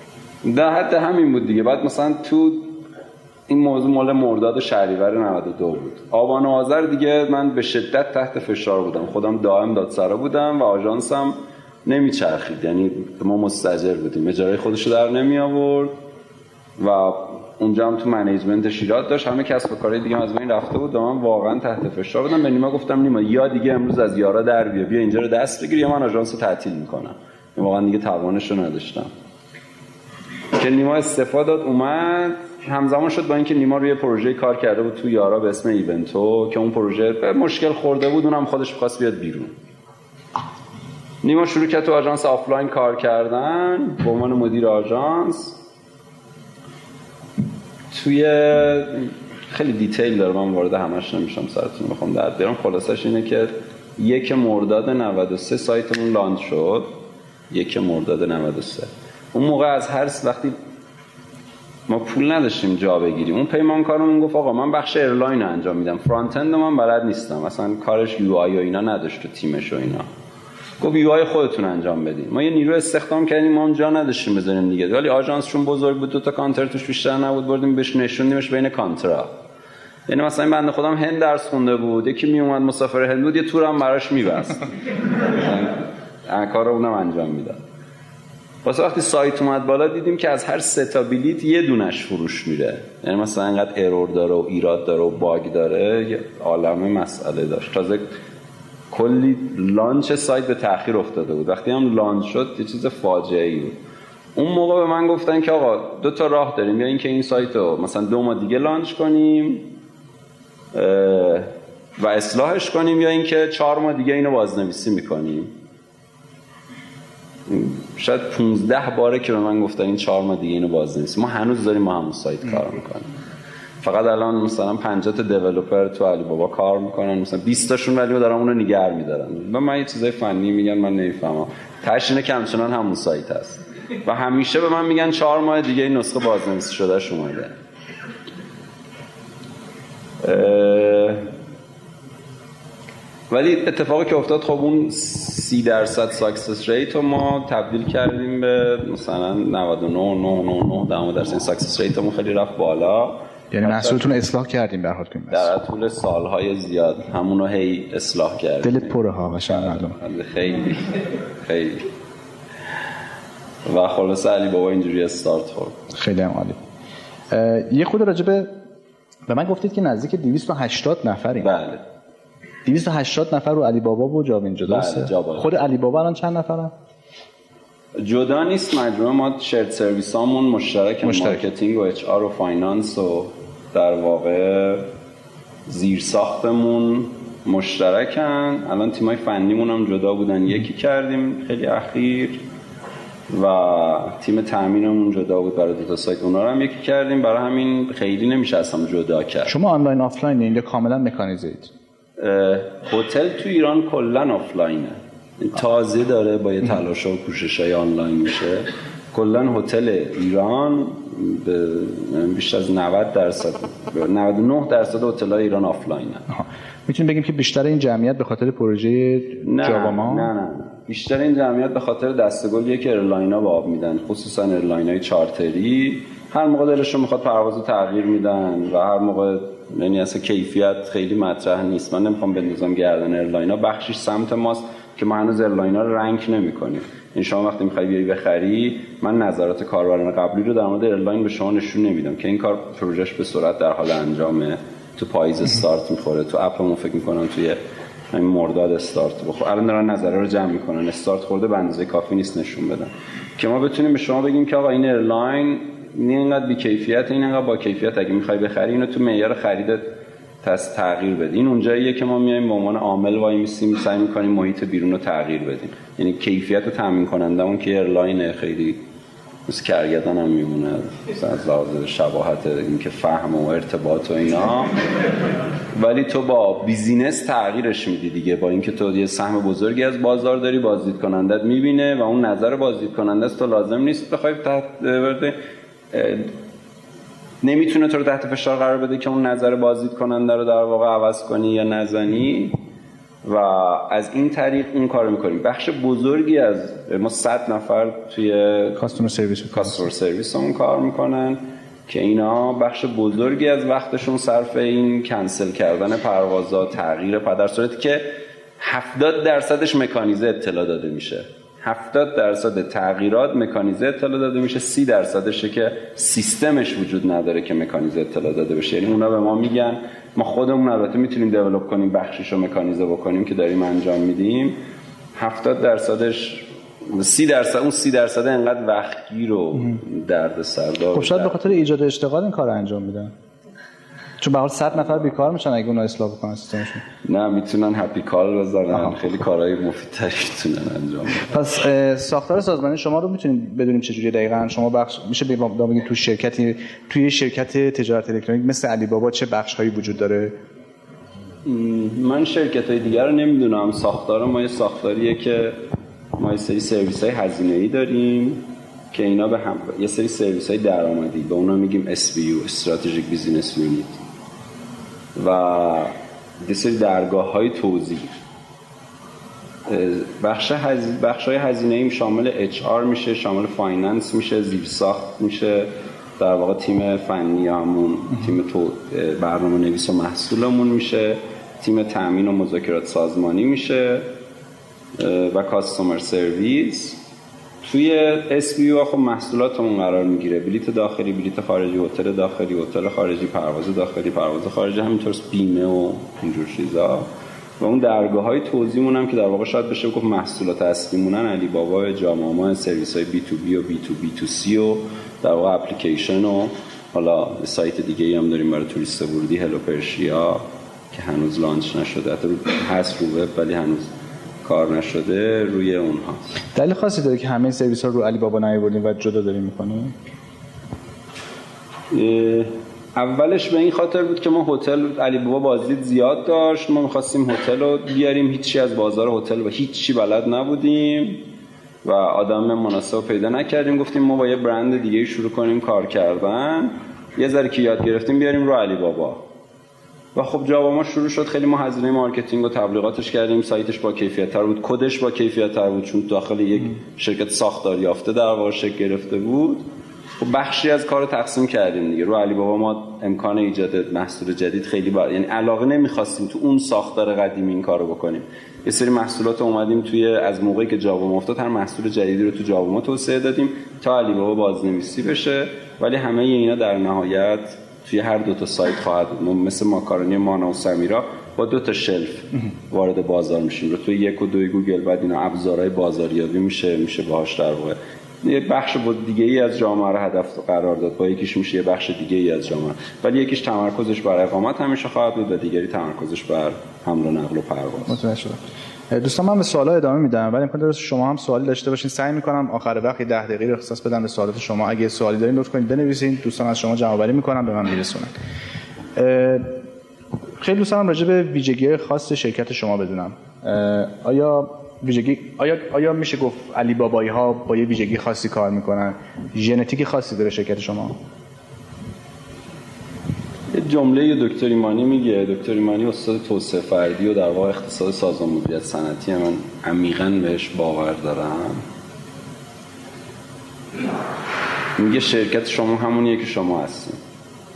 در حد همین بود دیگه. بعد مثلا تو این موضوع مال مرداد شهریور 92 بود. آبان و آذر دیگه من به شدت تحت فشار بودم. خودم دائم دادسرا بودم و آژانسم نمیچرخید. یعنی ما مستجر بودیم. اجاره خودشو در نمی آورد و اونجا هم تو منیجمنت شیرات داشت. همه کسب و کارهای دیگه از بین رفته بود و من واقعا تحت فشار بودم. به نیما گفتم نیما یا دیگه امروز از یارا در بیا. بیا اینجا رو دست بگیر. یا من آژانس رو تعطیل می‌کنم. واقعا دیگه توانش رو نداشتم. که نیما استفاده داد اومد. همزمان شد با اینکه نیما روی پروژه کار کرده بود تو یارا به اسم ایونتو که اون پروژه به مشکل خورده بود. اونم خودش خواست بیاد بیرون. نیما شروع کرد تو آژانس آفلاین کار کردن. به عنوان مدیر آژانس. توی خیلی detail داره من وارد همش نمیشم سرتون بخوام در بیارم. خلاصش اینه که یک مرداد 93 سایتمون launch شد. یک مرداد 93 اون موقع از هر وقتی ما پول نداشتیم جا بگیریم اون پیمانکارمون گفت آقا من بخش airline رو انجام میدم. front end من بلد نیستم. مثلا کارش UI و اینا نداشت و تیمش و اینا. گفت UI خودتون انجام بدین. ما یه نیرو استخدام کردیم ما هم جا نداشتیم بذاریم دیگه. ولی آژانسشون بزرگ بود دو تا کانتر توش بیشتر نبود بردیم بهش نشوندیمش بین کانترا. یعنی مثلا این بنده خودم هند درس خونده بود یکی می اومد مسافر هند بود یه تور هم براش میبست. کار اونم انجام می‌داد. واسه وقتی سایت اومد بالا دیدیم که از هر سه تا بلیت یه دونش فروش میره. یعنی مثلا انقدر error داره و ایراد داره و bug داره یه عالمه مسئله داشت. تازه کلی لانچ سایت به تاخیر افتاده بود. وقتی هم لانچ شد یه چیز فاجعه ای بود. اون موقع به من گفتن که آقا دو تا راه داریم. یا اینکه این سایت رو مثلا دو ماه دیگه لانچ کنیم و اصلاحش کنیم یا اینکه چهار ماه دیگه اینو بازنویسی می‌کنیم. شاید 15 باره که به من گفتن این چهار ماه دیگه اینو بازنویسی ما هنوز داریم ما همون سایت کار می‌کنیم. فقط الان مثلا 50 تا دیولپر تو علی بابا کار می‌کنن مثلا 20 تاشون ولی دارن اونو نگه میدارن. و من یه چیزای فنی میگن من نمی‌فهمم. تاش که همچنان همون سایت هست. و همیشه به من میگن چهار ماه دیگه این نسخه بازنویسی شده اومده ولی اتفاقی که افتاد خب اون سی درصد success rate رو ما تبدیل کردیم به مثلا 99 99 درصد success rate خیلی رفت بالا. یعنی محصولتون اصلاح کردیم در حال در طول سالهای زیاد همونو هی اصلاح کردیم. دلت پره ها قشنگ مردم. خیلی خیلی. و خلاصه علی بابا اینجوری استارت خورد. خیلی هم عالی. یه خود راجبه به من گفتید که نزدیک 280 نفریم. بله. 280 نفر رو علی بابا و جاوین جدا. بله خود علی بابا الان چند نفرن؟ جدا نیست مجموعه ما shared service هامون مشترک, مشترک. marketing و HR و finance و در واقع زیر ساختمون مشترکن. الان تیمای فنیمون هم جدا بودن. یکی کردیم خیلی اخیر و تیم تامینمون جدا بود برای دو تا سایت. اونا رو هم یکی کردیم. برای همین خیلی نمیشه اصلا جدا کرد. شما آنلاین آفلاین اینجا کاملا مکانیزه‌اید؟ هتل تو ایران کلا آفلاینه. تازه داره با یه تلاش و کوشش های آنلاین میشه. کلا هتل ایران به بیشتر از 90 درصد 99 درصد هتل های ایران آفلاینه. می‌تونیم بگیم که بیشتر این جمعیت به خاطر پروژه جاباما؟ نه نه. بیشتر این جمعیت به خاطر دسته گلیه که ایرلاینا به آب میدن خصوصا ایرلاین های چارتری. هر موقع دلشون می‌خواد پرواز تغییر میدن و هر موقع یعنی اصلا کیفیت خیلی مطرح نیست. من نمی‌خوام بندازم گردن ایرلاینا بخشش سمت ماست که ما هنوز ایرلاینا رو rank نمی‌کنیم. این شما وقتی می‌خوای بیای بخری من نظرات کاربران قبلی رو در مورد ایرلاین به شما نشون نمیدم که این کار پروژهش به سرعت در حال انجامه. تو پاییز استارت می‌خوره تو اپمون فکر می‌کنم توی این مرداد استارت بخور الان دارن نظره رو جمع می‌کنن. استارت خورده به اندازه کافی نیست نشون بدن. که ما بتونیم به شما بگیم که آقا این ایرلاین این اینقدر بی کیفیت این اینقدر با کیفیت. اگه می‌خوای بخری اینو تو معیار خریدت تست تغییر بدی این اونجاییه که ما میایم به عنوان عامل وای میسیم سعی می‌کنیم محیط بیرون رو تغییر بدیم. یعنی کیفیت تامین کننده اون که ایرلاین خیلی مثل کرگدن هم میمونه. از لحاظ شباهت اینکه فهم و ارتباط و اینا. ولی تو با business تغییرش میدی دیگه. با اینکه تو یه سهم بزرگی از بازار داری بازدید کنندت می‌بینه و اون نظر بازدید کننده است تو لازم نیست بخوای تحت نمی‌تونه تو رو تحت فشار قرار بده که اون نظر بازدید کننده رو در واقع عوض کنی یا نزنی. و از این طریق اون کار می‌کنیم. بخش بزرگی از ما 100 نفر توی کاستومر سرویس کاستومر سرویس همون کار می‌کنن که اینا بخش بزرگی از وقتشون صرف این کنسل کردن پروازا تغییر پدر در صورتی که 70 درصدش مکانیزه اطلاع داده میشه. 70 درصد تغییرات مکانیزه اطلاع داده میشه 30 درصدشه که سیستمش وجود نداره که مکانیزه اطلاع داده بشه. یعنی اونا به ما میگن ما خودمون البته می‌تونیم دیولپ کنیم بخشش رو مکانیزه بکنیم که داریم انجام میدیم. 70 درصدش سی درصد اون سی درصد انقدر وقتگیر و درد سردار خب شاید به خاطر ایجاد اشتغال این کار انجام میدن. چون به حال 100 نفر بیکار میشن اگه اونها اصلاح بکنن سیستمشون. نه می‌تونن هپی کال بزنن خیلی کارهای مفیدتری می‌تونن انجام بدن. پس ساختار سازمانی شما رو می‌تونیم بدونیم چجوری دقیقا؟ شما بخش میشه بگیم تو شرکتی توی شرکت تجارت الکترونیک مثل علی بابا چه بخش هایی وجود داره؟ من شرکت های دیگر رو نمی‌دونم. ساختار ما یه ساختاریه که ما یه سری سرویس های هزینه ای داریم که اینا به هم یه سری سرویس های درآمدی. به اونا میگیم SBU Strategic Business Unit. و یه سری درگاه های توزیع بخش, هز... بخش های هزینه ایم شامل HR میشه شامل finance میشه زیر ساخت میشه در واقع تیم فنی همون تیم تو برنامه نویس و محصولمون میشه تیم تامین و مذاکرات سازمانی میشه و customer service توی SBU خب محصولاتمون قرار می‌گیره. بلیت داخلی بلیت خارجی هتل داخلی هتل خارجی پرواز داخلی پرواز خارجی همینطور بیمه و اینجور چیزا. و اون درگاه های توزیعمون هم که در واقع شاید بشه گفت محصولات اصلیمونن علی بابا جاباما سرویس های بی تو بی و بی تو بی تو سی و در واقع اپلیکیشن و حالا سایت دیگه ای هم داریم برای توریست ورودی هلو پرشیا که هنوز لانچ نشده. حتی هست رو وب ولی هنوز کار نشده روی اونها. دلیل خاصی داره که همه سرویس ها رو علی بابا نیاوردیم و جدا داریم می‌کنیم اولش به این خاطر بود که ما هتل علی بابا بازدید زیاد داشت. ما می‌خواستیم هتل رو بیاریم. هیچی از بازار هتل و هیچی بلد نبودیم و آدم مناسب پیدا نکردیم. گفتیم ما با یه برند دیگه شروع کنیم کار کردن. یه ذره که یاد گرفتیم بیاریم رو علی بابا. و خب جاباما شروع شد. خیلی ما هزینه marketing و تبلیغاتش کردیم. سایتش با کیفیت تر بود. کدش با کیفیت تر بود؟ چون داخل یک شرکت ساختار یافته در گرفته بود. خب بخشی از کار تقسیم کردیم دیگه. رو علی بابا ما امکان ایجاد محصول جدید خیلی با یعنی علاقه نمی‌خواستیم تو اون ساختار قدیمی این کارو بکنیم. یه سری محصولات اومدیم توی از موقعی که جاوا افتاد هر محصول جدیدی رو تو جاوا ما توسعه دادیم تا علی بابا بازنویسی بشه. ولی همه اینا در نهایت توی هر دو تا سایت خواهد بود. مثل ماکارونی مانا و سمیرا با دو تا شلف وارد بازار میشیم. رو توی یک و دوی گوگل بعد اینا ابزارهای بازاریابی میشه میشه باهاش در واقع. یه بخش بود دیگه ای از جامعه رو هدف قرار داد. با یکیش میشه یه بخش دیگه ای از جامعه. ولی یکیش تمرکزش بر اقامت همیشه خواهد بود و دیگری تمرکزش بر حمل و نقل و پرواز. متوجه شدم. دوستان من به سوالا ادامه میدم ولی امکان درست شما هم سوالی داشته باشین. سعی می‌کنم آخر وقت 10 دقیقه رو اختصاص بدم به سوالات شما. اگه سوالی دارین لطف کنید بنویسین دوستان از شما جواب می‌کنم به من میرسونن. خیلی دوست دارم راجع به ویژگی خاص شرکت شما بدونم. آیا ویژگی آیا آیا میشه گفت علی بابایی ها با یه ویژگی خاصی کار می‌کنن؟ ژنتیک خاصی داره شرکت شما؟ یه جمله دکتر ایمانی میگه. دکتر ایمانی استاد توسعه فردی و در واقع اقتصاد سازمان مدیریت صنعتی من عمیقا بهش باور دارم. میگه شرکت شما همونیه که شما هستین.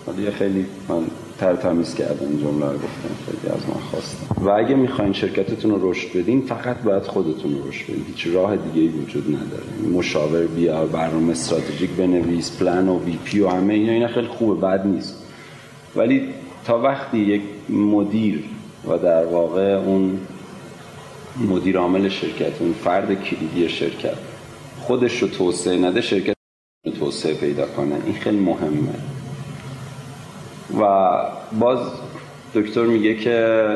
حالا خیلی من تر تمیز کردم جمله رو گفتم. خیلی از من خواستم. و اگه می‌خواین شرکتتون رو رشد بدین فقط باید خودتون رو رشد بدین. هیچ راه دیگه ای وجود نداره. مشاور بیار برنامه استراتژیک بنویس پلن و وی پی و همه اینا اینا خیلی خوبه بد نیست. ولی تا وقتی یک مدیر و در واقع اون مدیر عامل شرکت اون فرد کلیدی شرکت خودش رو توسعه نده شرکت توسعه پیدا کنه. این خیلی مهمه. و باز دکتر میگه که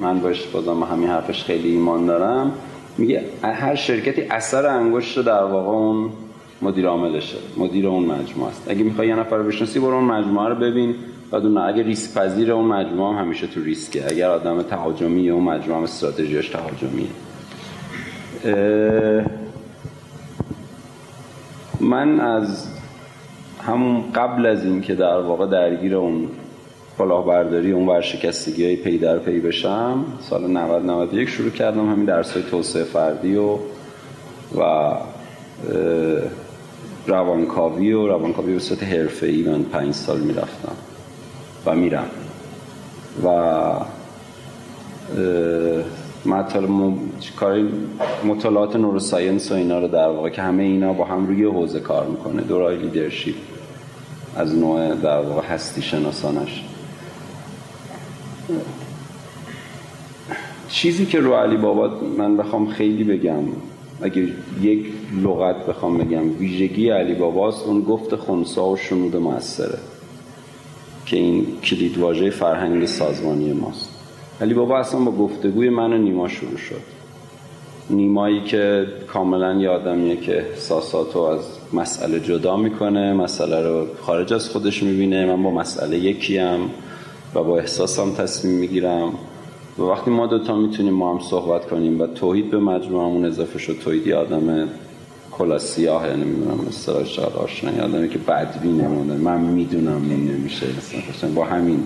من باش بازم همین حرفش خیلی ایمان دارم. میگه هر شرکتی اثر انگشت در واقع اون مدیر عاملشه. مدیر اون مجموعه است. اگه می‌خوای یه نفر رو بشناسی برو اون مجموعه رو ببین. بعد اگه ریسک پذیر اون مجموعه هم همیشه تو ریسکه. اگر آدم تهاجمی اون مجموعه هم استراتژیش تهاجمیه. من از همون قبل از این که در واقع درگیر اون کلاهبرداری اون ورشکستگی های پی در پی بشم سال 90 91 شروع کردم همین درس های توسعه فردی و و روانکاوی و روانکاوی به صورت حرفه‌ای من پنج سال می‌رفتم. و میرم و مطالب کاری مطالعات نوروساینس و اینا رو در واقع که همه اینا با هم روی حوزه کار می‌کنه. دورای لیدرشپ از نوع در واقع هستی شناسانش. چیزی که رو علی بابا من بخوام خیلی بگم اگه یک لغت بخوام بگم ویژگی علی باباست اون گفت خونسا و شنود موثره. که این کلید واژه فرهنگ سازمانی ماست. علی بابا اصلا با گفتگوی من و نیما شروع شد. نیمایی که کاملا یه آدمیه که احساسات رو از مسئله جدا می‌کنه مسئله رو خارج از خودش می‌بینه. من با مسئله یکیم و با احساسم تصمیم می‌گیرم. و وقتی ما دوتا می‌تونیم ما هم صحبت کنیم و توحید به مجموعمون اضافه شد توحیدی آدم کلا سیاه یعنی می‌دونم اصطلاح شاید آشنایی آدمی که بدبینه من می‌دونم این نمیشه. با همین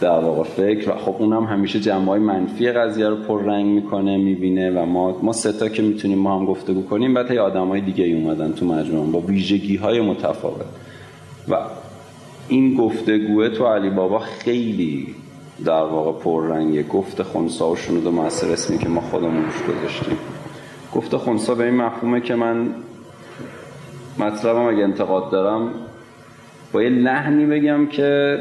در واقع فکر. و خب اونم همیشه جنبه های منفی قضیه رو پررنگ می‌کنه می‌بینه و ما ما ستا که می‌تونیم ما هم گفتگو کنیم بعد آدم های دیگه اومدن تو مجموعه با ویژگی های متفاوت. و این گفتگوه تو علی بابا خیلی در واقع پررنگه گفت خونسا و شنود و اسمی که ما خودمون روش گذاشتیم. گفت خونسا به این مفهومه که من مطلبم اگه انتقاد دارم با یه لحنی بگم که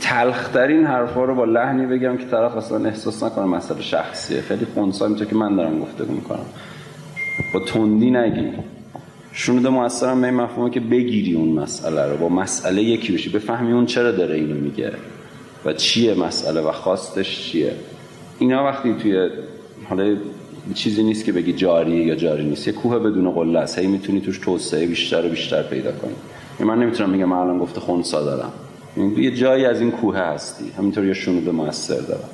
تلخترین حرفا رو با لحنی بگم که طرف اصلا احساس نکنه مسئله شخصیه. خیلی خونسا میشه که من دارم گفتگو می‌کنم. با تندی نگی. شنوده موثرم به این مفهومه که بگیری اون مسئله رو. با مسئله یکی بشی. بفهمی اون چرا داره اینو میگه. و چیه مسئله و خواستش چیه. اینا وقتی توی حالا چیزی نیست که بگی جاریه یا جاری نیست. یه کوه بدون قله است. هی می‌تونی توش توسعه بیشتر و بیشتر پیدا کنی. من نمی‌تونم میگم الان گفته خونسا دارم. یه جایی از این کوه هستی. همینطور یه شنود موثر دارم.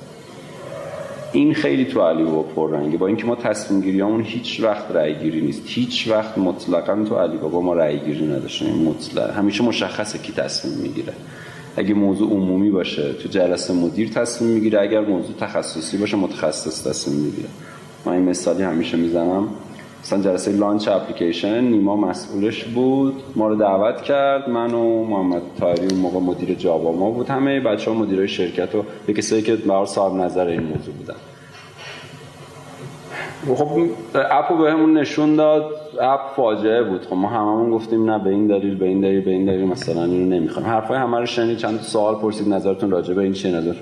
این خیلی تو علی بابا پررنگه با اینکه ما تصمیم گیری همون هیچ وقت رأی گیری نیست. هیچ وقت مطلقا تو علی بابا ما رأی گیری نداشتیم مطلق. همیشه مشخصه کی تصمیم می‌گیره. اگه موضوع عمومی باشه تو جلسه مدیر تصمیم می‌گیره. اگر موضوع تخصصی باشه متخصص تصمیم می‌گیره. من این مثالی همیشه می‌زنم. مثلا جلسه لانچ اپلیکیشن نیما مسئولش بود. ما رو دعوت کرد. من و محمد تایری اون موقع مدیر جاوا ما بود همه. بچه ها مدیرای شرکت و یه کسایی که بر صاحب نظر این موضوع بودن. خب اپو به همون نشون داد. اپ فاجعه بود. خب ما هممون گفتیم نه به این دلیل به این دلیل به این دلیل مثلا اینو نمی‌خوام. حرفای همه رو شنید چند سوال پرسید نظرتون راجع به این چه نظر؟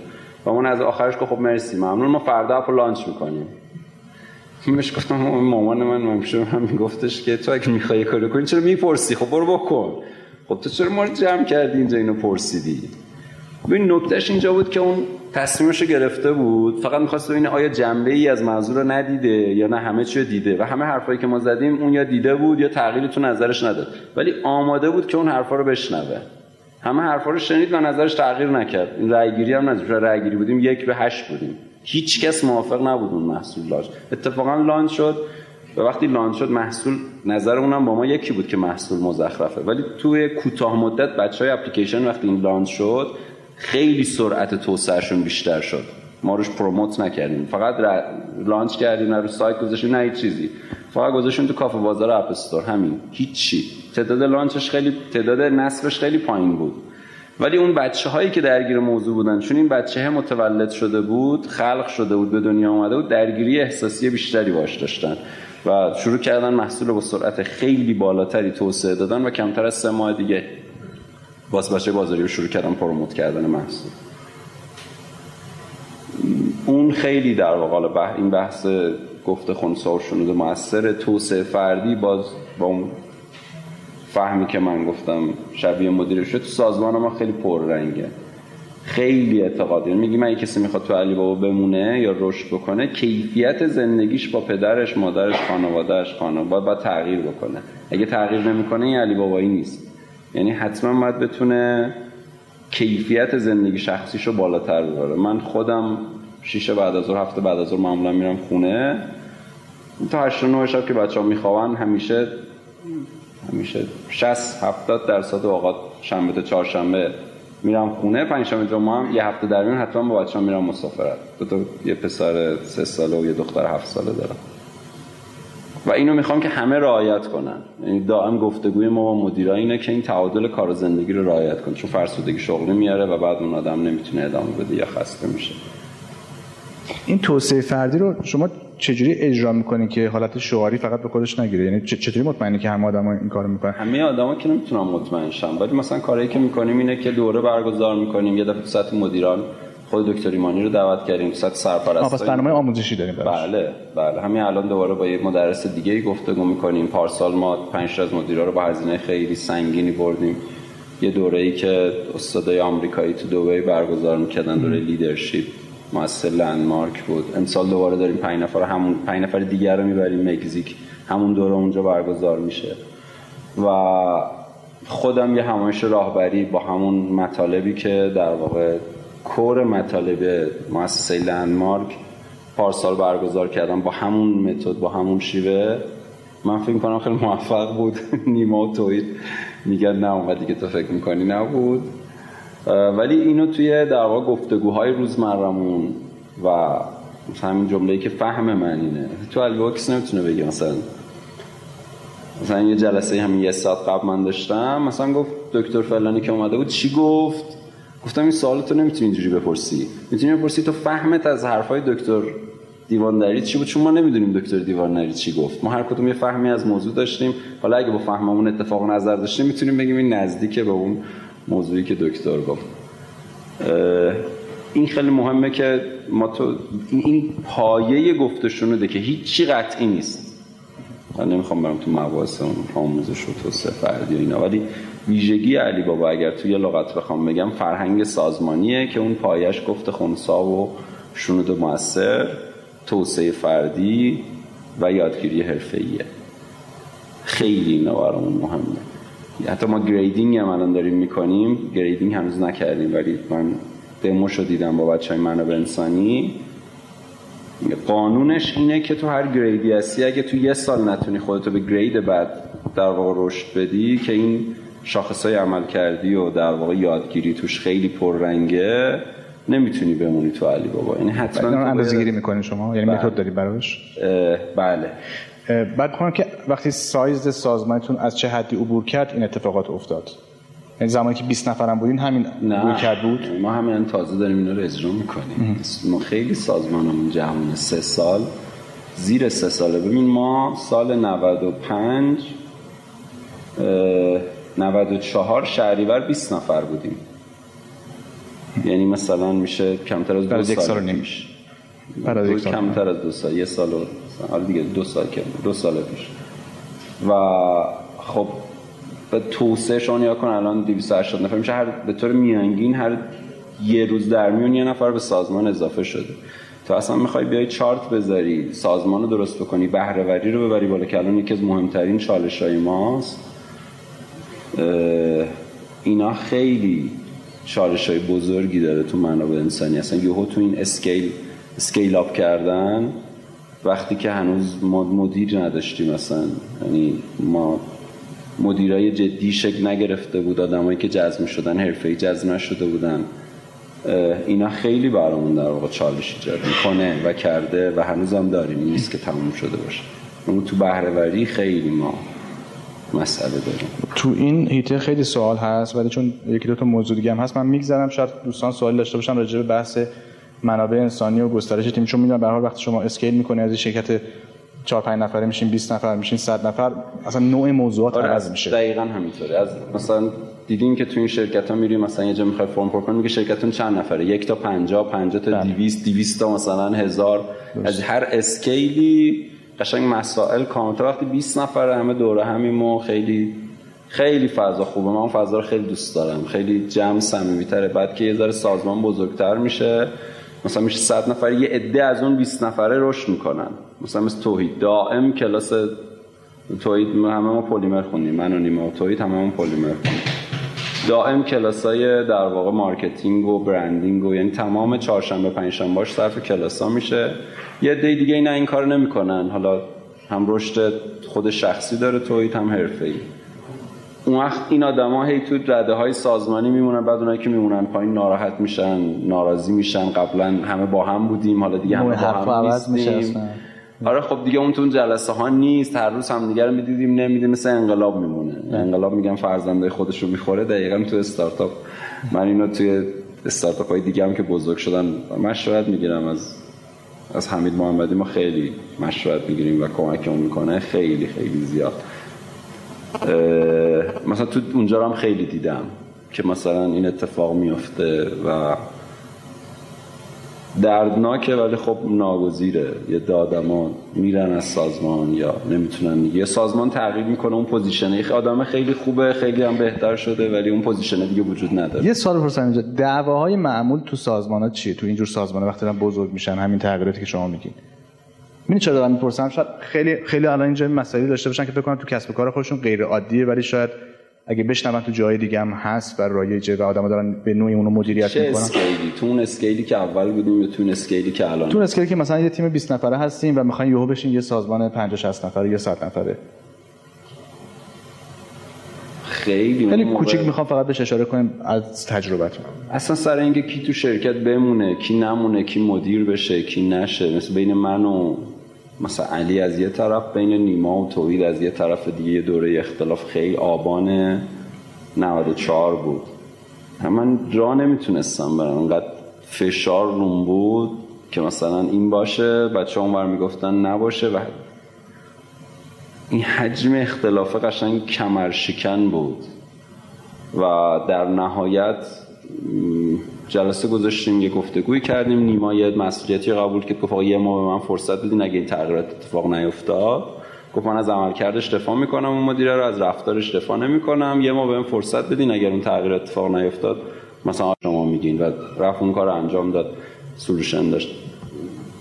و اون از آخرش که خب مرسی ممنون. ما فردا اپو لانچ می‌کنیم. بهش گفتم مامان من ممشه هم میگفتش که تو اگه می‌خوای کاری کنی چرا می‌پرسی؟ خب برو بکن. خب تو چرا ما رو جمع کردی اینجا اینو پرسیدی؟ ببین نکتهش اینجا بود که اون تصمیمش گرفته بود. فقط می‌خواست ببینه آیا جنبه ای از موضوع رو ندیده یا نه همه چی دیده. و همه حرفایی که ما زدیم اون یا دیده بود یا تغییری تو نظرش نداد. ولی آماده بود که اون حرفا رو بشنوه. همه حرفا رو شنید و نظرش تغییر نکرد. این رأیگیری هم نداشت. رأیگیری بودیم یک به هشت بودیم. هیچ کس موافق نبود اون محصول داشت اتفاقا launch شد. و وقتی launch شد محصول نظر اونم با ما یکی بود که محصول مزخرفه. ولی توی کوتاه مدت بچه های اپلیکیشن وقتی این launch شد خیلی سرعت توسعهشون بیشتر شد. ما روش پروموت نکردیم. فقط لانچ کردیم رو سایت گذاشتیم نه چیزی. فقط گذاشتیم تو کافه بازار اپ استور همین. هیچی. تعداد لانچش خیلی تعداد نصرش خیلی پایین بود. ولی اون بچه هایی که درگیر موضوع بودن چون این بچه متولد شده بود خلق شده بود به دنیا آمده بود درگیری احساسی بیشتری باش داشتن و شروع کردن محصول با سرعت خیلی بالاتری توسعه دادن و کمتر از سه ماه دیگه باز بچه بازاری رو شروع کردن پروموت کردن محصول. اون خیلی در واقع این بحث گفته خونسا و شنود موثر توسعه فردی باز با اون فهمی که من گفتم شبیه مدیر شد تو سازمان ما خیلی پررنگه. خیلی اعتقاد میگی من کسی می‌خواد تو علی بابا بمونه یا رشد بکنه کیفیت زندگیش با پدرش مادرش خانوادهش خانواده باید تغییر بکنه. اگه تغییر نمی‌کنه این علی بابایی نیست. یعنی حتما باید بتونه کیفیت زندگی شخصیشو بالاتر ببره. من خودم شیشه بعد از ظهر هفته بعد از ظهر معمولا میرم خونه. تا 8 9 شب که بچه‌ها می‌خوان همیشه همیشه 60 70 درصد اوقات شنبه تا چهارشنبه میرم خونه. پنجشنبه جمعه هم یه هفته در میون حتما با بچه‌ام میرم مسافرت. دو تا یه پسر سه ساله و یه دختر هفت ساله دارم. و اینو می‌خوام که همه رعایت کنن. یعنی دائم گفتگوی ما با مدیرا اینه که این تعادل کار و زندگی رو رعایت کن چون فرسودگی شغلی میاره و بعد اون آدم نمی‌تونه ادامه بده یا خسته میشه. این توسعه فردی رو شما چجوری اجرا می‌کنی که حالت شعاری فقط به خودش نگیره؟ یعنی چطوری مطمئنی که همه آدما این کارو می‌کنن؟ همه آدما که نمی‌تونن مطمئن شن ولی مثلا کاری که می‌کنیم اینه که دوره برگزار می‌کنیم یه دفعه سطح مدیران خود دکتر ایمانی رو دعوت کردیم. سطح سرپرست پس برنامه آموزشی داریم بله بله. همین الان دوباره با یه مدرس دیگه گفتگو می‌کنیم. پارسال ما پنج از مدیرا رو با هزینه خیلی سنگینی بردیم. یه دوره‌ای که استادای آمریکایی تو دبی برگزار می‌کردن دوره لیدرشپ مؤسسه لندمارک بود. امسال دوباره داریم پنج نفر همون پنج نفر دیگر رو می‌بریم مکزیک. همون دوره اونجا برگزار میشه. و خودم یه همایش راهبری با همون مطالبی که در واقع کور مطالب مؤسسه لندمارک پارسال برگزار کردم با همون متد با همون شیوه. من فکر کنم خیلی موفق بود. نیما و توید میگن نه اومدی که تو فکر می‌کنی نبود. ولی اینو توی در واقع گفتگوهای روزمرمون و همین جمله که فهم من اینه. تو الواکس نمی‌تونه بگه مثلا مثلا یه جلسه همین یه ساعت قبل من داشتم مثلا گفت دکتر فلانی که اومده بود چی گفت؟ گفتم این سوالتو نمی‌تونی اینجوری بپرسی. می‌تونی بپرسی تو فهمت از حرفای دکتر دیواندری چی بود؟ چون ما نمی‌دونیم دکتر دیواندری چی گفت. ما هر کدوم یه فهمی از موضوع داشتیم. حالا اگه با فهممون اتفاق نظر داشتیم می‌تونیم بگیم این نزدیکه به اون موضوعی که دکتر گفت. این خیلی مهمه که ما تو این پایه گفتشون ده که هیچی قطعی نیست. من نمی‌خوام برم تو مباحث آموزش و توسعه فردی و اینا ولی ویژگی علی بابا اگر توی لغت بخوام بگم فرهنگ سازمانیه که اون پایش گفت خونسا و شنود موثر توسعه فردی و یادگیری حرفه‌ایه. خیلی اینا برامون مهمه. حتی ما گریدینگ هم الان داریم می‌کنیم. گریدینگ هنوز نکردیم ولی من دموشو دیدم با بچه های منابع انسانی. قانونش اینه که تو هر گریدی هستی اگه تو یه سال نتونی خودتو به گرید بعد در واقع رشد بدی که این شاخص های عمل کردی و در واقع یادگیری توش خیلی پررنگه نمی‌تونی بمونی تو علی بابا. یعنی حتما اندازه گیری می‌کنی شما؟ یعنی متد داری براش؟ بله. بعد کنم که وقتی سایز سازمانتون از چه حدی عبور کرد این اتفاقات افتاد. یعنی زمانی که 20 نفرم بودین همین عبور کرد بود؟ ما همین تازه داریم اینا رو اجرا می‌کنیم. ما خیلی سازمانمون جهان سه سال زیر سه ساله. ببین ما سال 95 94 شهریور 20 نفر بودیم. یعنی مثلا میشه کمتر از دو سال, سال نمیشه بعد کمتر از دو سال. یه سال و حالا دیگه دو سال که دو سال پیش. و خب به توسعه شما نیا کن الان 280 نفر. میشه هر به طور میانگین هر یه روز در میون یه نفر به سازمان اضافه شده. تو اصلا می‌خوای بیای چارت بذاری سازمان رو درست بکنی بهرهوری رو ببری بالا که الان یکی از مهمترین چالش های ماست. اینا خیلی چالش های بزرگی داره تو منابع انسانی. اصلا یهو تو این اسکیل اسکیل اپ کردن وقتی که هنوز ما مدیر نداشتیم مثلا. یعنی ما مدیرای جدی شکل نگرفته بود. آدمایی که جذب شدن حرفه‌ای جذب نشده بودن. اینا خیلی برامون در واقع چالش ایجاد می‌کنه و کرده و هنوزم داریم. نیست که تموم شده باشه. اون تو بهرهوری خیلی ما مسئله داریم. تو این هیته خیلی سوال هست ولی چون یکی دو تا موضوع دیگه هم هست من میگذرم. شاید دوستان سوال داشته باشن راجع به بحث منابع انسانی و گسترش تیم. چون می‌دونم به هر وقت شما اسکیل می‌کنه از شرکت 4 5 نفره میشین 20 نفر میشین 100 نفر اصلا نوع موضوعات آره عوض میشه. دقیقاً همینطوره. از مثلا دیدیم که تو این شرکت ها میری مثلا یه جا می‌خوای فرم پر کنی میگه شرکتتون چند نفره؟ یک تا 50 50 تا 200 بله. 200 تا مثلا هزار. از هر اسکیلی قشنگ مسائل کامنت وقتی 20 نفره همه دوره همیم خیلی خیلی فضا خوبه. من فضا رو خیلی دوست دارم. خیلی جمع صمیمیتره. بعد که یه ذره سازمان بزرگتر میشه مثلا میشه 100 نفر یه عده از اون 20 نفره رشد می‌کنن. مثلا مثل توحید. دائم کلاس توحید. همه ما پلیمر خوندیم. من و نیما و توحید همه ما پلیمر خوندیم. دائم کلاس های در واقع marketing و branding و یعنی تمام چهارشنبه پنجشنبهاش صرف کلاس ها میشه. یه عده دیگه اینا این کار نمی‌کنن. حالا هم رشد خود شخصی داره توحید هم حرفه‌ای. اون وقت این آدما هی تو رده های سازمانی میمونن بعد اونایی که میمونن پایین ناراحت میشن ناراضی میشن. قبلا همه با هم بودیم حالا دیگه همه با هم نیستیم. آره خب دیگه اون تو جلسه ها نیست. هر روز هم دیگه رو می‌دیدیم نمیدیم مثل انقلاب میمونه. انقلاب میگم فرزنده خودش رو می‌خوره. دقیقا تو استارتاپ من اینو توی استارتاپ های دیگه هم که بزرگ شدن مشورت می‌گیرم. از از حمید محمدی ما خیلی مشورت می‌گیریم و کمکمون می‌کنه. خیلی خیلی زیاد. مثلا تو اونجا هم خیلی دیدم که مثلا این اتفاق میفته و دردناکه ولی خب ناگزیره. یه دادما میرن از سازمان یا نمی‌تونن یه سازمان تغییر می‌کنه اون پوزیشنه یه آدم خیلی خوبه خیلی هم بهتر شده ولی اون پوزیشنه دیگه وجود نداره. یه سال پرسم اینجا. دعواهای معمول تو سازمان ها چیه؟ تو اینجور سازمان وقتی بزرگ میشن همین تغییراتی که شما میگین. می‌دونی چرا دارم می‌پرسم؟ شاید خیلی خیلی الان اینجا مسائلی داشته باشن که فکر کنم تو کسب کار خودشون غیر عادیه ولی شاید اگه بشنون تو جای دیگه هم هست و رایجه و آدم‌ها دارن به نوعی اونو مدیریت چه می‌کنن. اسکیلی؟ تو اون scale ی که اول بودیم یا تو اون scale ی که الان؟ تو scale ی که مثلا یه تیم 20 نفره هستیم و می‌خواین یهو بشین یه سازمان 50 60 نفره یا 100 نفره. خیلی خیلی کوچیک می‌خوام فقط بهش اشاره کنیم از تجربتون اصلا سر اینکه کی تو شرکت بمونه کی نمونه کی مدیر بشه کی نشه مثل بین من و مثلا علی از یه طرف بین نیما و توحید از یه طرف دیگه یه دوره اختلاف خیلی آبان 94 بود. من را نمی‌تونستم برم. انقدر فشار روم بود که مثلا این باشه بچه اونور می‌گفتن نباشه و این حجم اختلاف قشنگ کمرشکن بود. و در نهایت جلسه گذاشتیم یه گفتگوی کردیم. نیما یه مسئولیتی قبول کرد گفت یه ما به من فرصت بدین اگه این تغییرات اتفاق نیفتاد. گفت من از عملکردش دفاع می‌کنم اون مدیره رو از رفتارش دفاع نمی‌کنم. یه ماه بهم فرصت بدین اگر اون تغییرات اتفاق نیفتاد. مثلا شما میگین و رفت اون کار انجام داد. solution داشت.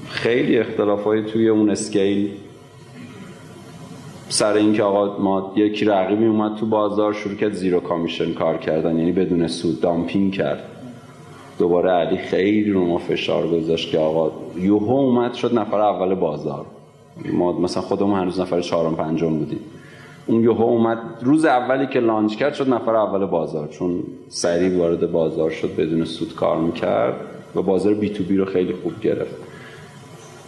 خیلی اختلافایی توی اون scale. سر اینکه آقا ما یکی رقیبی اومد تو بازار شروع کرد zero commission کار کردن. یعنی بدون سود دامپینگ کرد. دوباره علی خیلی رو ما فشار گذاشت که آقا یوهو اومد شد نفر اول بازار. ما مثلا خودمون هنوز نفر چهارم پنجم بودیم. اون یوهو اومد روز اولی که لانچ کرد شد نفر اول بازار. چون سریع وارد بازار شد بدون سود کار می‌کرد و بازار بی تو بی رو خیلی خوب گرفت.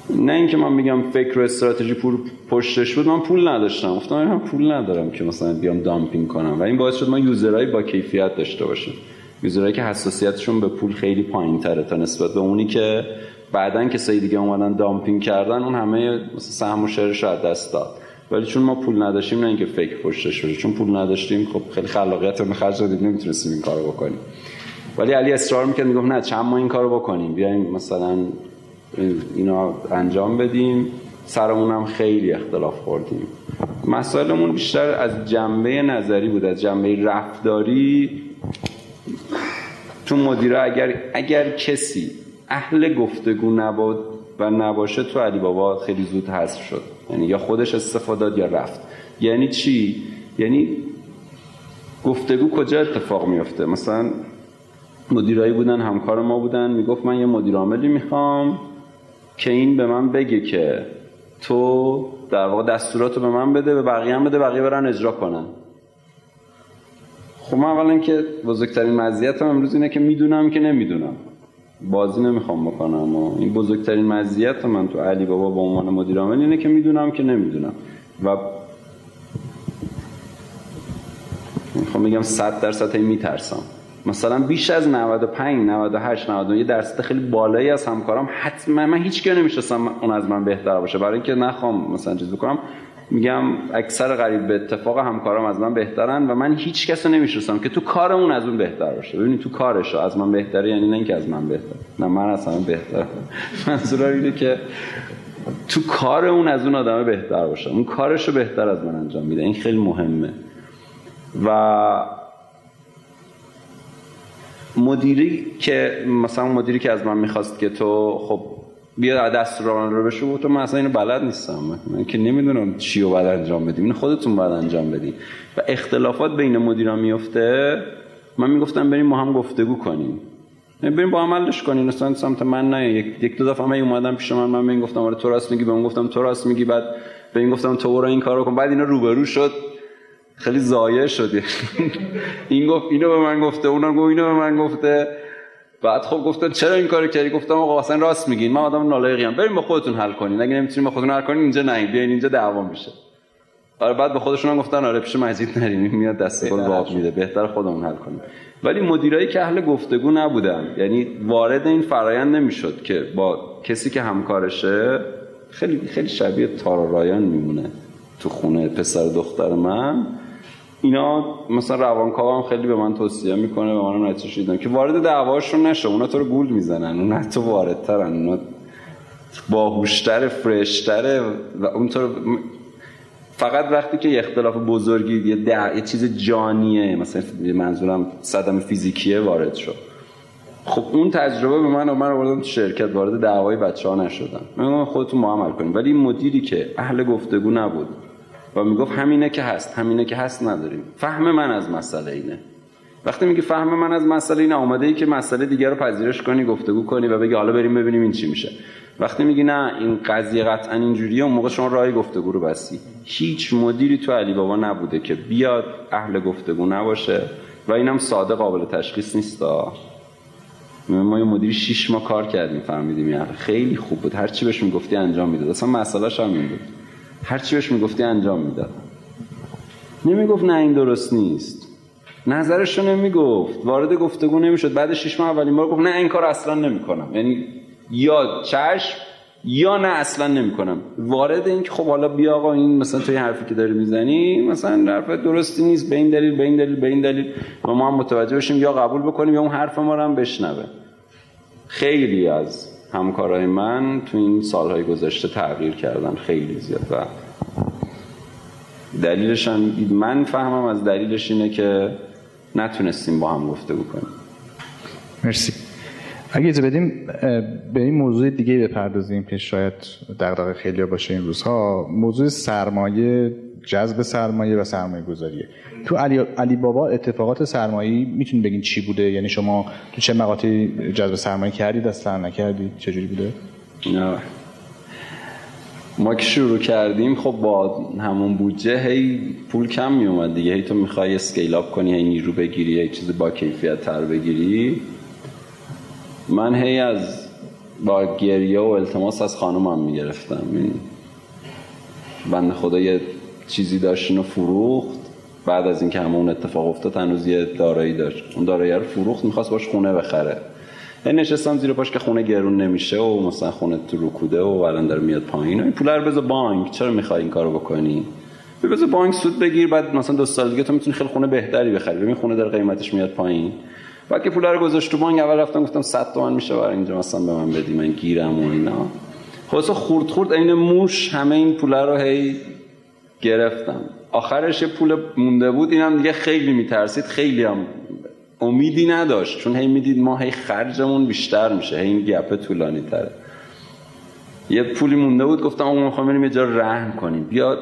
نه اینکه من میگم فکر و استراتژی پول پشتش بود من پول نداشتم. گفتم من پول ندارم که مثلا بیام دامپینگ کنم. و این باعث شد ما یوزرهای با کیفیت داشته باشیم. یوزرهایی که حساسیتشون به پول خیلی پایین تره تا نسبت به اونی که بعدا کسایی دیگه اومدن دامپینگ کردن اون همه مثلا سهم و شعرش رو دست داد. ولی چون ما پول نداشتیم نه اینکه فکر پشتش باشه چون پول نداشتیم خب خیلی خلاقیت رو خرج دادیم نمی‌تونستیم این کارو بکنیم. ولی علی اصرار می‌کرد می‌گفت نه چند ما این کارو بکنیم. بیایم مثلا اینا انجام بدیم. سرمون هم خیلی اختلاف خوردیم. مسائلمون بیشتر از جنبه نظری بود از جنبه رفتاری تو مدیره اگر اگر کسی اهل گفتگو نبود و نباشه تو علی بابا خیلی زود حذف شد. یعنی یا خودش استفاده داد یا رفت. یعنی چی؟ یعنی گفتگو کجا اتفاق میفته مثلا مدیرایی بودن همکار ما بودن می‌گفت من یه مدیر عاملی می‌خوام که این به من بگه که تو در واقع دستوراتو به من بده به بقیه هم بده بقیه برن اجرا کنن. خب من اولا که بزرگترین مزیتم امروز اینه که می‌دونم که نمی‌دونم. بازی نمی‌خوام بکنم و این بزرگترین مزیت من تو علی بابا به عنوان مدیر عامل اینه که می‌دونم که نمی‌دونم. و می‌خوام بگم 100 درصد میترسم. مثلا بیش از 95 98 99 درصد خیلی بالایی از همکارام حتما من هیچ کی نمی‌شناسم اون از من بهتر باشه. برای اینکه نخوام مثلا چیز بکنم. میگم اکثر قریب به اتفاق همکارام از من بهترن و من هیچ کس رو نمی‌شناسم که تو کارمون از اون بهتر باشه. ببینید تو کارش از من بهتره یعنی نه اینکه از من بهتر. نه من از من بهتر. منظور اینه که تو کار اون از اون آدم بهتر باشه. اون کارش رو بهتر از من انجام میده. این خیلی مهمه. و مدیری که مثلا مدیری که از من می‌خواست که تو خب بیا دستوران رو بشو تو من اصلا اینو بلد نیستم. من که نمی‌دونم چی رو باید انجام بدیم. این خودتون باید انجام بدیم و اختلافات بین مدیران میفته من می‌گفتم بریم ما هم گفتگو کنیم. یعنی بریم با عملش کنیم. مثلا سمت من نه. یک, دو دفعه من اومدم پیش من من بهم گفتم آره تو راست میگی بهم گفتم تو راست میگی. بعد بهم گفتم تو برو این کارو کن. بعد اینا روبرو شد. خیلی ضایع شدی این گفت اینو به من گفته اونم گفت اینو به من گفته. بعد خب گفتن چرا این کارو کردی؟ گفتم آقا اصلا راست میگین من آدم نالایقی ام بریم با خودتون حل کنین. اگه نمی‌تونین با خودتون حل کنین اینجا نه بیاین اینجا دعوا میشه. آره بعد به خودشون هم گفتن آره پیش مجید نریم. میاد دست خود باب میده. بهتر خودمون حل کنیم. ولی مدیرایی که اهل گفتگو نبودن یعنی وارد این فرایند نمی‌شد که با کسی که همکارشه خیلی خیلی شبیه تارا رایان میمونه تو خونه پسر دختر من. اینا مثلا روانکاو هم خیلی به من توصیه می‌کنه به منم نتیجه شدن که وارد دعواشون نشه اونا تو رو گول می‌زنن. اونا تو واردترن. اونا باهوشتر فرشتره و اونطور فقط وقتی که یه اختلاف بزرگی یه, یه چیز جانیه مثلا منظورم صدم فیزیکیه وارد شد. خب اون تجربه به من و من آوردم تو شرکت وارد دعوای بچه ها نشدم. من خودتون معامل کنیم ولی مدیری که اهل گفتگو نبود. و می‌گفت همینه که هست همینه که هست نداریم. فهم من از مسئله اینه. وقتی میگی فهم من از مسئله اینه آماده ای که مسئله دیگر رو پذیرش کنی گفتگو کنی و بگی حالا بریم ببینیم این چی میشه. وقتی میگی نه این قضیه قطعا اینجوریه اون موقع شما راه گفتگو رو بستی. هیچ مدیری تو علی بابا نبوده که بیاد اهل گفتگو نباشه و اینم ساده قابل تشخیص نیستا ما یه مدیری شیش ماه کار کردیم فهمیدیم. یعنی خیلی خوب بود. هر چی بهش می‌گفتی انجام می‌داد. اصلا مسئلهش هم این بود. هر چی بهش می‌گفتی انجام می‌داد. نمی‌گفت نه این درست نیست. نظرش رو نمی‌گفت. وارد گفتگو نمی‌شد. بعد شش ماه اولین بار گفت نه این کار اصلا نمی‌کنم. یعنی یا چشم یا نه اصلا نمی‌کنم. وارد این که خب حالا بیا آقا این مثلا توی حرفی که داری می‌زنی مثلا حرف درستی نیست. به این دلیل به این دلیل به این دلیل. و ما هم متوجه بشیم. یا قبول بکنیم یا اون حرف ما رو هم بشنوه. خیلی از همکارای من تو این سالهای گذشته تغییر کردن خیلی زیاد. و دلیلش هم من فهمم از دلیلش اینه که نتونستیم با هم گفته بکنیم. مرسی. اگه اجازه بدیم به این موضوع دیگه بپردازیم که شاید دغدغه خیلی باشه این روزها. موضوع سرمایه جذب سرمایه و سرمایه گذاریه. تو علی, علی بابا اتفاقات سرمایه می‌تونید بگین چی بوده؟ یعنی شما تو چه مقاطعی جذب سرمایه کردید اصلا نکردید چجوری بوده؟ نه. ما که شروع کردیم خب با همون بودجه هی پول کم می اومد دیگه. هی تو می‌خوای اسکیل اپ کنی هی نیرو بگیری هی چیز با کیفیت تر بگیری. من هی از با گریه و التماس از خانومم می‌گرفتم. یعنی بند خدا یه چیزی داشت اینو فروخت. بعد از اینکه همون اتفاق افتاد هنوز یه دارایی داشت. اون دارایی رو فروخت می‌خواست باش خونه بخره. یعنی نشستم زیر پاش که خونه گرون نمیشه و مثلا خونه تو رکوده و الان داره میاد پایین. این پول رو بذار بانک. چرا می‌خوای این کارو بکنی؟ بذار بانک سود بگیر بعد مثلا دو سال دیگه تو می‌تونی خیلی خونه بهتری بخری. ببین خونه داره قیمتش میاد پایین. بعد که پول رو گذاشت تو بانک اول رفتم گفتم 100 تومن میشه برای اینجا مثلا به من بدی من گیرم و اینا. خلاص خورد خورد عین موش همه این پول رو هی گرفتم. آخرش پول مونده بود اینم دیگه خیلی میترسید خیلی هم امیدی نداشت. چون هی می‌دید ما هی خرجمون بیشتر میشه هی این گپه طولانی تره. یه پولی مونده بود گفتم اون می‌خوام بریم یه جا رهن کنیم. بیا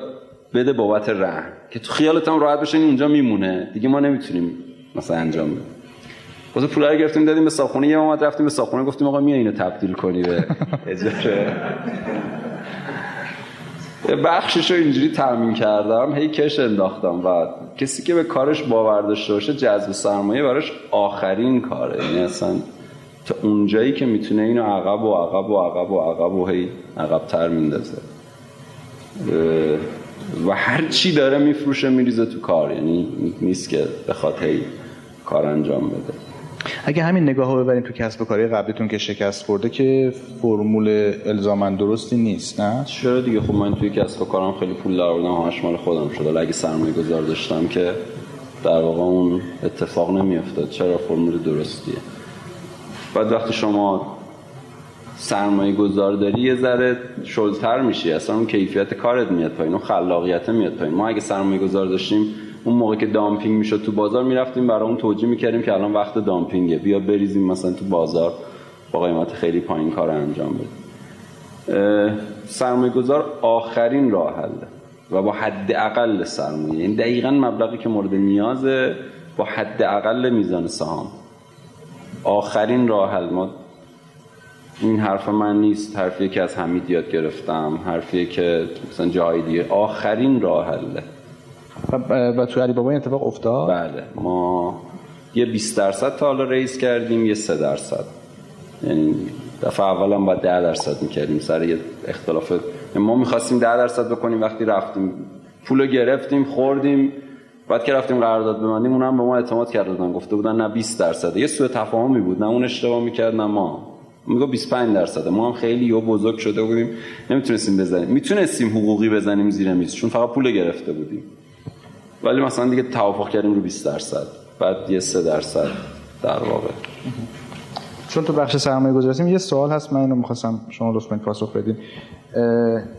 بده بابت رهن که تو خیالت هم راحت بشه اونجا میمونه. دیگه ما نمی‌تونیم مثلا انجام بدیم. واسه پولا رو گرفتیم دادیم به ساخونه یه اومد رفتیم به ساخونه گفتیم آقا میا اینو تبدیل کنی به اجاره. بخشش رو اینجوری تامین کردم هی کش انداختم و کسی که به کارش باور داشته باشه جذب سرمایه براش آخرین کاره. یعنی اصلا تا اونجایی که می‌تونه اینو عقب و عقب و عقب و عقب و هی عقب تر میندازه و هر چی داره میفروشه میریزه تو کار. یعنی نیست که هی کار انجام بده. اگه همین نگاه رو ببریم تو کسب و کاری قبلیتون که شکست خورده که فرمول الزامن درستی نیست نه؟ چرا دیگه؟ خب من توی کسب و کارم خیلی پول در همش مال خودم شده اگه سرمایه گذار داشتم که در واقع اون اتفاق نمیافتاد چرا فرمول درستیه؟ بعد وقتی شما سرمایه گذار داری یه ذره شلتر میشی اصلا اون کیفیت کارت میاد پایین اون خلاقیت میاد پایین. ما اگه سرمایه گذار داشتیم اون موقع که دامپینگ می‌شد تو بازار می‌رفتیم برای اون توجیه می‌کردیم که الان وقت دامپینگه. بیا بریزیم مثلا تو بازار با قیمت خیلی پایین کار انجام بدیم. سرمایه گذار آخرین راه حله و با حد اقل سرمایه. این یعنی دقیقا مبلغی که مورد نیازه با حد اقل میزان سهام. آخرین راه حل. ما این حرف من نیست. حرفیه که از حمید یاد گرفتم. حرفیه که مثلا جای دیگه. آخرین راه حله و تو علی بابا اتفاق افتاد؟ بله. ما یه 20 درصد تا حالا ریز کردیم یه 3 درصد. یعنی دفعه اول هم باید 10 درصد می‌کردیم. سر یه اختلاف. یعنی ما می‌خواستیم 10 درصد بکنیم وقتی رفتیم پول گرفتیم خوردیم بعد که رفتیم قرارداد ببندیم اونم به ما اعتماد کردن. گفته بودن نه 20 درصد. یه سوء تفاهمی بود. نه اون اشتباه می‌کرد نه ما. میگه 25 درصد. ما هم خیلی یو بزرگ شده بودیم. نمی‌تونستیم بزنیم. می‌تونستیم حقوقی بزنیم زیر میز چون فقط پول گرفته بودیم. ولی مثلا دیگه توافق کردیم رو 20 درصد بعد یه 3 درصد در واقع. چون تو بخش سرمایه گذاری یه سوال هست من اینو می‌خواستم شما لطفا پاسخ بدین.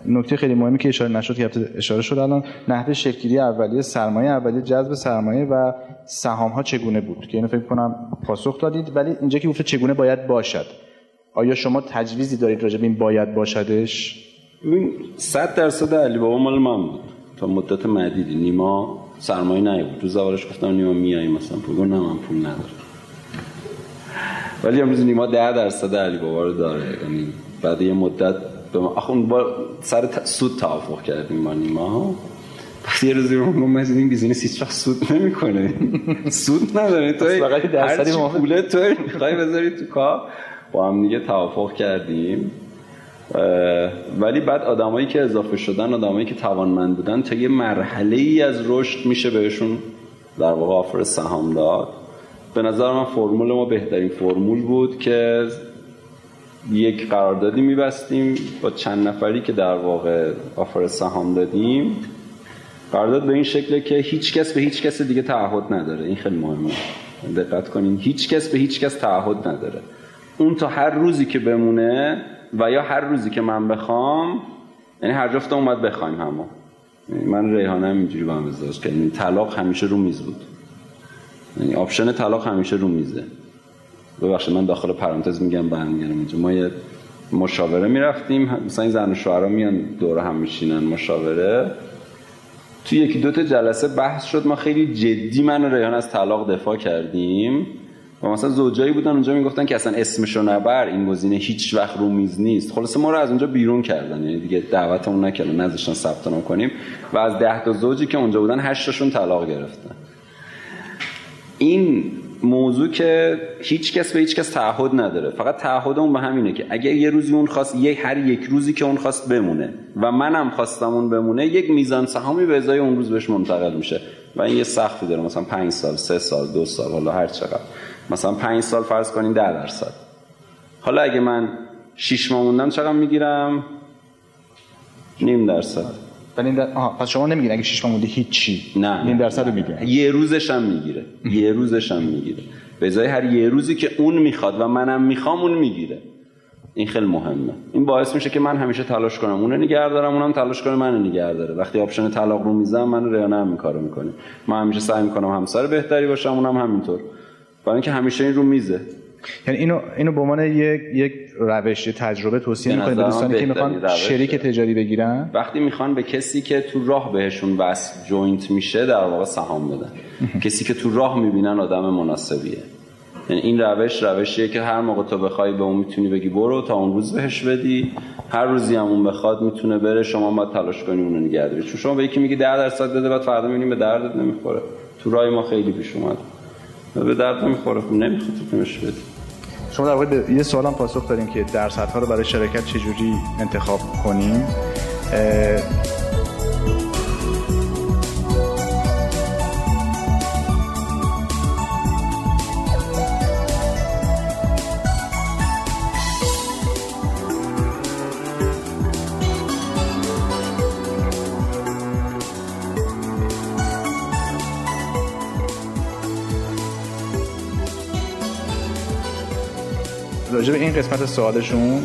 نکته خیلی مهمی که اشاره نشد که اشاره شد الان نحوه شکلی اولیه سرمایه اولیه جذب سرمایه و سهام ها چگونه بود؟ که اینو فکر کنم پاسخ دادید ولی اینجا که گفته چگونه باید باشد. آیا شما تجویزی دارید راجع به این باید باشدش؟ ببین 100 درصد علی بابا مال من بود. تا مدت مدیدی نیما سرمایه نیبود تو زوارش گفتم نیما میای مثلا پول. نه من پول ندارم. ولی امروز نیما 10 درصد علی بابا رو داره. یعنی بعد یه مدت به ما اخون با سر سود توافق کردیم با نیما. وقتی یه روزی رو گفتم این بیزینس هیچ وقت سود نمی‌کنه. سود نداره. تو هر چی پوله تو می‌خوای بذاری تو کار. با هم دیگه توافق کردیم. ولی بعد آدمایی که اضافه شدن آدمایی که توانمند بودن تا یه مرحله ای از رشد میشه بهشون در واقع آفر سهام داد. به نظر من فرمول ما بهترین فرمول بود که یک قراردادی میبستیم با چند نفری که در واقع آفر سهام دادیم. قرارداد به این شکله که هیچ کس به هیچ کس دیگه تعهد نداره. این خیلی مهمه. دقت کنین. هیچ کس به هیچ کس تعهد نداره. اون تا هر روزی که بمونه و یا هر روزی که من بخوام یعنی هر جفتمون بخوایم همه یعنی من ریحانه هم اینجوری با هم ازدواج کردیم یعنی طلاق همیشه رو میز بود. یعنی option طلاق همیشه رو میزه. ببخشید من داخل پرانتز میگم برمیگردم اینجا. ما یه مشاوره می‌رفتیم. مثلا این زن و شوهرها میان دور هم میشینن مشاوره. تو یکی دو تا جلسه بحث شد. ما خیلی جدی من و ریحان از طلاق دفاع کردیم. و مثلا زوجایی بودن اونجا می‌گفتن که اصلا اسمشو نبر این گزینه هیچ وقت رو میز نیست. خلاص ما رو از اونجا بیرون کردن. یعنی دیگه دعوتمون نکردن نذاشتن ثبت نام کنیم. و از ده تا زوجی که اونجا بودن هشتاشون طلاق گرفتن. این موضوع که هیچ کس به هیچ کس تعهد نداره. فقط تعهد اون به همینه که اگه یه روزی اون خواست یه هر یک روزی که اون خواست بمونه و منم خواستم اون بمونه یک میزان سهامی به ازای اون روز بهش منتقل میشه. و این یه سختی داره. مثلا 5 سال سه سال دو سال حالا هر چقدر. مثلا 5 سال فرض کنین 10 درصد. حالا اگه من 6 ماه موندم چقدر می‌گیرم؟ نیم درصد. ولی در... آها پس شما نمیگین اگه 6 ماه مونده هیچی. نه. نیم درصد رو میگه یه روزش هم می‌گیره. یه روزش هم می‌گیره. به ازای هر یه روزی که اون می‌خواد و منم می‌خوام اون می‌گیره. این خیلی مهمه. این باعث میشه که من همیشه تلاش کنم. اون نگه دارم اونم تلاش کنه من نگه داره وقتی option طلاق رو می‌زنم من ریحانه هم این کارو می‌کنه. من همیشه سعی می‌کنم همسر بهتری باشم اونم همینطور. برای اینکه همیشه این رو میزه. یعنی اینو اینو به عنوان یک یک روش تجربه توصیه می‌کنید به دوستانی که می‌خوان شریک تجاری بگیرن؟ وقتی می‌خوان به کسی که تو راه بهشون بس join میشه در واقع سهام بدن. کسی که تو راه می‌بینن آدم مناسبیه. یعنی این روش روشیه که هر موقع تو بخوای به اون می‌تونی بگی برو تا اون روز بهش بدی. هر روزی هم اون بخواد می‌تونه بره شما باید تلاش کنی اونو نگه داری. چون شما به یکی میگی 10 درصد بده بعد فردا می‌بینیم به دردت نمی‌خوره. تو راه ما خیلی پیش اومد. به درد نمی‌خوره. خب نمی‌خواد بدی. شما در واقع یه سوالم پاسخ داریم که درصدها رو برای شرکت چجوری انتخاب کنیم راجع به این قسمت سوالشون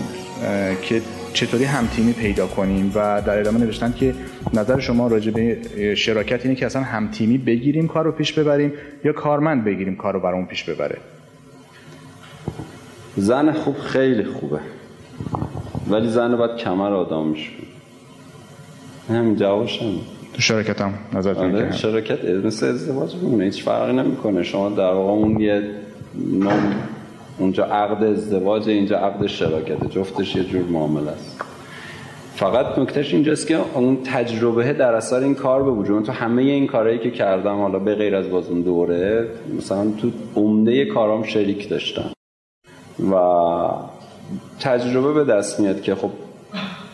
که چطوری همتیمی پیدا کنیم و در ادامه نوشتن که نظر شما راجع به شراکت اینه که اصلا همتیمی بگیریم کار رو پیش ببریم یا کارمند بگیریم کار رو برامون پیش ببره؟ زن خوب خیلی خوبه ولی زن باید کمر آدم میشه همین جوابش هم. تو شرکت هم نظر آره شرکت مثل ازدواج میمونه هیچ فرقی نمی‌کنه. شما در واقع اون یه نوع اونجا عقد ازدواج اینجا عقد شراکت. جفتش یه جور معامله است. فقط نکتهش اینجاست که اون تجربه در اثر این کار به وجود تو همه این کارهایی که کردم حالا به غیر از باز اون دوره مثلا تو عمده کارام شریک داشتم. و تجربه به دست میاد که خب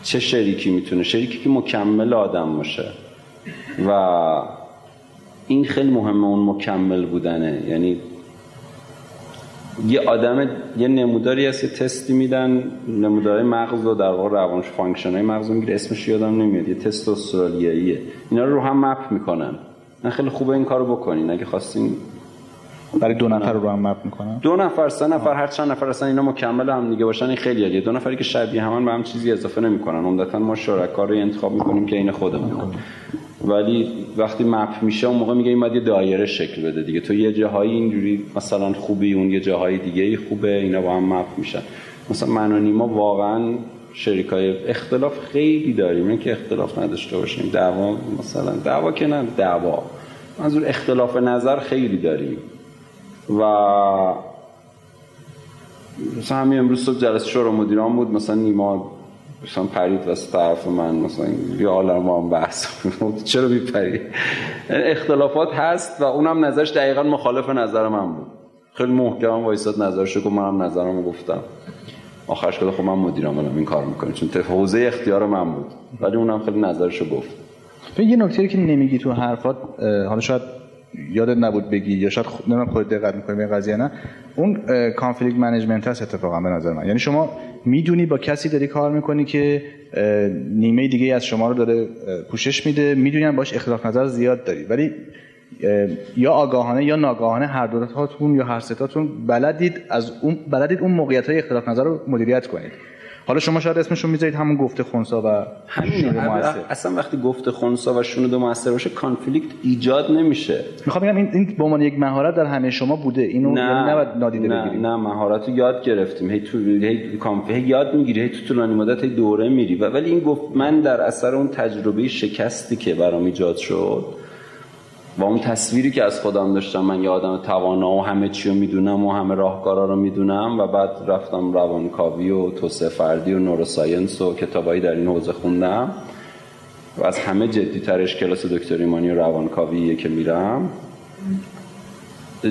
چه شریکی می‌تونه؟ شریکی که مکمل آدم باشه. و این خیلی مهمه اون مکمل بودنه. یعنی یه آدم یه نموداری هست یه تستی میدن نمودارهای مغز و در واقع روانش function های مغز می‌گیره. اسمش یادم نمیاد یه تست استرالیاییه اینا رو رو هم map می‌کنن. من خیلی خوبه این کارو بکنین. اگه خواستین برای دو نفر رو هم map می‌کنن؟ دو نفر سه نفر هر چند نفر اصلا اینا مکمل هم دیگه باشن این خیلی عالیه. دو نفری که شبیه همان به هم چیزی اضافه نمی‌کنن. عمدتا ما شرکا رو انتخاب می‌کنیم که عین خودمون. ولی وقتی مپ میشه اون موقع میگه این باید یه دایره شکل بده دیگه. تو یه جاهایی اینجوری مثلا خوبی اون یه جاهای دیگه خوبه اینا با هم مپ میشن. مثلا من و نیما واقعا شریکای اختلاف خیلی داریم. این که اختلاف نداشته باشیم. دعوا مثلا دعوا که نه دعوا. منظور اختلاف نظر خیلی داریم. و مثلا همین امروز صبح جلسه شورا مدیران بود. مثلا نیما مثلا پرید واسه طرف من مثلا یا حالا ما هم بحث چرا میپری؟ اختلافات هست و اونم نظرش دقیقا مخالف نظر من بود. خیلی محکم وایساد نظرشو که منم نظرمو گفتم. آخرش که خب من مدیرم این کار می‌کنه. چون حوزه اختیار من بود. ولی اونم خیلی نظرشو گفت. یه نکته که نمیگی تو حرفات حالا شاید یادت نبود بگی یا شاید خود نمی‌دونم خودت دقت می‌کنی به قضیه نه؟ اون conflict management هست اتفاقا به نظر من. یعنی شما می‌دونی با کسی داری کار می‌کنی که نیمه دیگه از شما رو داره پوشش میده می‌دونی باش اختلاف نظر زیاد داری. ولی یا آگاهانه یا ناآگاهانه هر دوتاتون یا هر ستاتون بلدید از اون بلدید اون موقعیت های اختلاف نظر رو مدیریت کنید. حالا شما شاید اسمشون می‌ذارید همون گفته خونسا و همین اصلا وقتی گفته خونسا و شنود موثر باشه conflict ایجاد نمیشه. می‌خوام بگم این این به عنوان یک مهارت در همه شما بوده. اینو نه یعنی نباید نادیده نه بگیرید. نه مهارت رو یاد گرفتیم. هی تو هی کانف یاد می‌گیری هی تو طولانی مدت هی دوره میری. ولی این گفت من در اثر اون تجربه شکستی که برام ایجاد شد و اون تصویری که از خودم داشتم من یه آدم توانا و همه چی رو می‌دونم و همه راهکارا رو می‌دونم و بعد رفتم روانکاوی و توسعه فردی و نوروساینس و کتابایی در این حوزه خوندم. و از همه جدی ترش کلاس دکتر ایمانی و روانکاویه که میرم.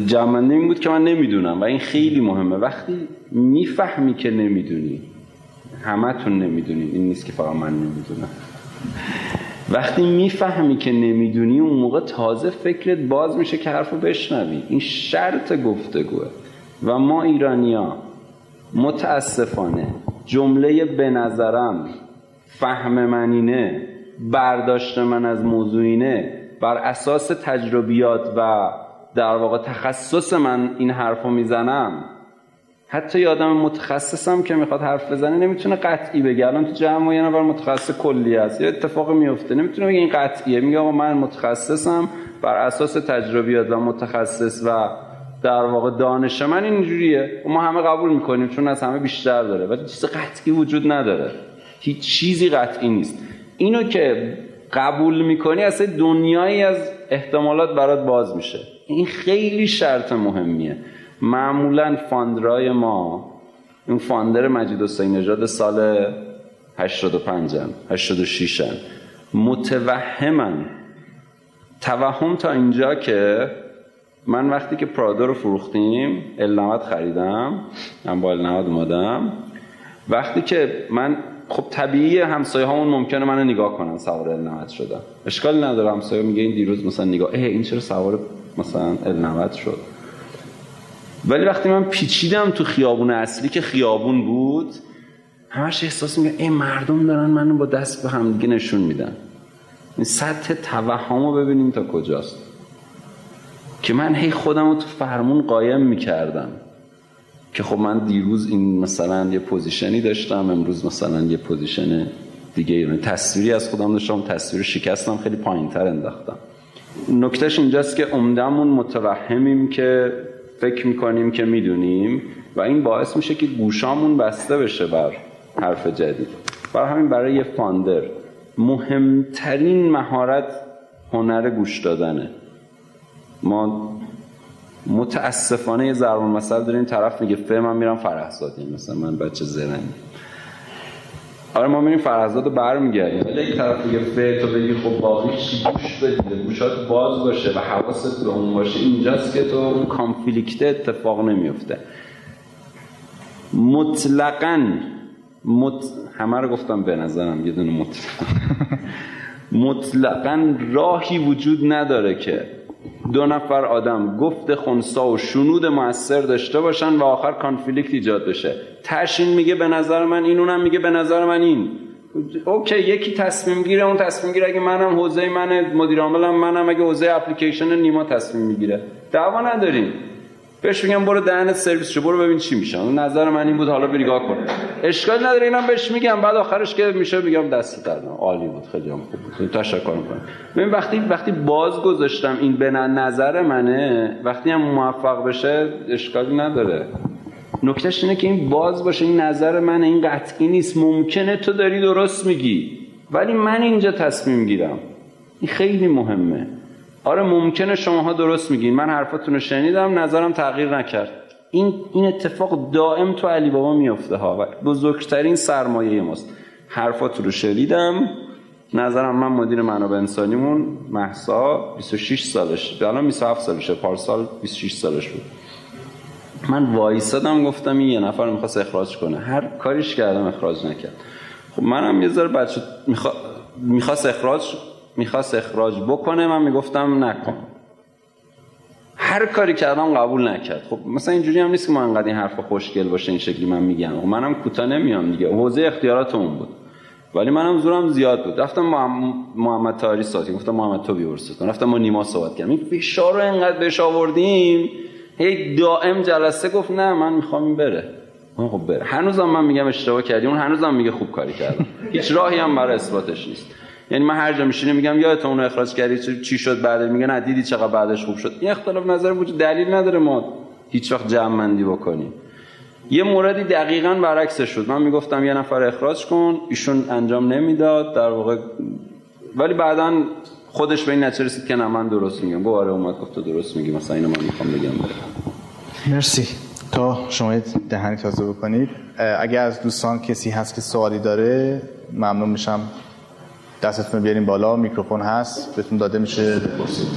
جمعنده این بود که من نمی‌دونم و این خیلی مهمه. وقتی می‌فهمی که نمی‌دونی همتون نمی‌دونی. این نیست که فقط من نمی‌دونم. وقتی می‌فهمی که نمی‌دونی اون موقع تازه فکرت باز میشه که حرفو بشنوی. این شرط گفتگوه. و ما ایرانیا متاسفانه جمله به نظرم فهم منینه برداشت من از موضوعینه بر اساس تجربیات و در واقع تخصص من این حرفو می‌زنم حتی یه آدم متخصصم که می‌خواد حرف بزنه نمی‌تونه قطعی بگه. الان تو جمع یه نفر متخصص کلی هست. یه اتفاقی میفته. نمی‌تونه بگه این قطعیه. میگه آقا من متخصصم بر اساس تجربیات و متخصص و در واقع دانش من اینجوریه. ما همه قبول می‌کنیم چون از همه بیشتر داره. ولی چیز قطعی وجود نداره. هیچ چیزی قطعی نیست. اینو که قبول می‌کنی اصلا دنیایی از احتمالات برات باز میشه. این خیلی شرط مهمیه. معمولا فاندرای ما این فاندر مجید حسین نژاد سال 85 هن 86 هن. متوهمن. توهم تا اینجا که من وقتی که پرادو رو فروختیم ال خریدم من با ال اومدم. وقتی که من خب طبیعی همسایه هامون ممکنه منو نگاه کنن سوار ال شدم اشکال نداره همسایه میگه این دیروز مثلا نگاه اه این چرا سوار مثلا ال شد؟ ولی وقتی من پیچیدم تو خیابون اصلی که خیابون بود همش احساس میگه این مردم دارن منو با دست به هم دیگه نشون میدن. این سطح توهم رو ببینیم تا کجاست. که من هی خودم رو تو فرمون قایم می‌کردم. که خب من دیروز این مثلا یه position ی داشتم امروز مثلا یه position دیگه یعنی تصویری از خودم داشتم تصویر شکستم خیلی پایین تر انداختم. نکتهش اینجاست که عمدمون متوهمیم که فکر می‌کنیم که می‌دونیم و این باعث میشه که گوشامون بسته بشه بر حرف جدید. برای همین برای یه فاندر مهمترین مهارت هنر گوش دادنه. ما متاسفانه یه ضرب مثل داریم طرف میگه فهم من میرم فرهزادی مثلا من بچه زرنگ آره ما میریم فرزاد رو برمیگردیم. ولی یک طرف دیگه فعل تو بگی خب باقی چی؟ گوش بدیده گوشات باز باشه و حواست به اون باشه. اینجاست که تو اون کانفلیکت اتفاق نمیفته مطلقا مط... همه رو گفتم به نظرم یه دونه مطلقا مطلقا راهی وجود نداره که دو نفر آدم گفت خونسا و شنود موثر داشته باشن و آخر کانفلیکت ایجاد بشه. تشین میگه به نظر من این اونم میگه به نظر من این. اوکی یکی تصمیم گیره اون تصمیم گیره اگه منم حوزه من مدیر عاملم منم اگه حوزه اپلیکیشن نیما تصمیم می‌گیره. دعوا نداریم. بهش میگم برو دهنت سرویس شو برو ببین چی میشه. نظر من این بود حالا بریگاه کن. اشکال نداره اینم بهش میگم. بعد آخرش که میشه میگم دست دادم عالی بود خیلی هم خوب بود. تشکر می‌کنم. ببین وقتی وقتی باز گذاشتم این به نظر منه وقتی هم موفق بشه اشکالی نداره. نکتهش اینه که این باز باشه این نظر من این قطعی نیست. ممکنه تو داری درست میگی. ولی من اینجا تصمیم گیرم. این خیلی مهمه. آره ممکنه شماها درست میگین. من حرفاتون رو شنیدم نظرم تغییر نکرد. این این اتفاق دائم تو علی بابا میفته ها و بزرگترین سرمایه ماست. حرفاتون رو شنیدم. نظرم من مدیر منابع انسانیمون محسا 26 سالش الان 27 سالشه پارسال 26 سالش بود. من وایسادم گفتم این یه نفر می‌خواست اخراج کنه. هر کاریش کردم اخراج نکرد. خب منم یه ذره بچه می‌خواست اخراج می‌خواست اخراج بکنه من می‌گفتم نکن. هر کاری کردم قبول نکرد. خب مثلا اینجوری هم نیست که ما انقدر این حرف خوشگل باشه این شکلی من میگم. خب منم کوتاه نمیام دیگه. حوزه اختیارات اون بود. ولی منم زورم زیاد بود. رفتم محمد تاری ساتی گفتم محمد تو بیورست رفتم ما نیما صحبت کردم. این فشار رو انقدر بهش آوردیم هی دائم جلسه گفت نه من می‌خوام این بره. خب بره. هنوزم من میگم اشتباه کردی. اون هنوزم میگه خوب کاری کردم. هیچ راهی هم برای اثباتش نیست. یعنی من هر جا میشینم میگم یادت اون اخراج کردی چی شد بعد؟ میگه نه دیدی چقدر بعدش خوب شد. این اختلاف نظر وجود دلیل نداره ما هیچ وقت جمع بکنیم. یه موردی دقیقا برعکس شد. من می‌گفتم یه نفر اخراج کن ایشون انجام نمی‌داد در واقع ولی بعدا خودش به این نتیجه رسید که نه من درست میگم. گفت آره اومد گفت درست میگی مثلا اینو من می‌خوام بگم. مرسی. تا شما دهنی تازه بکنید. اگر از دوستان کسی هست که سوالی داره ممنون میشم. دستتون بیاریم بالا میکروفون هست بهتون داده میشه. بپرسید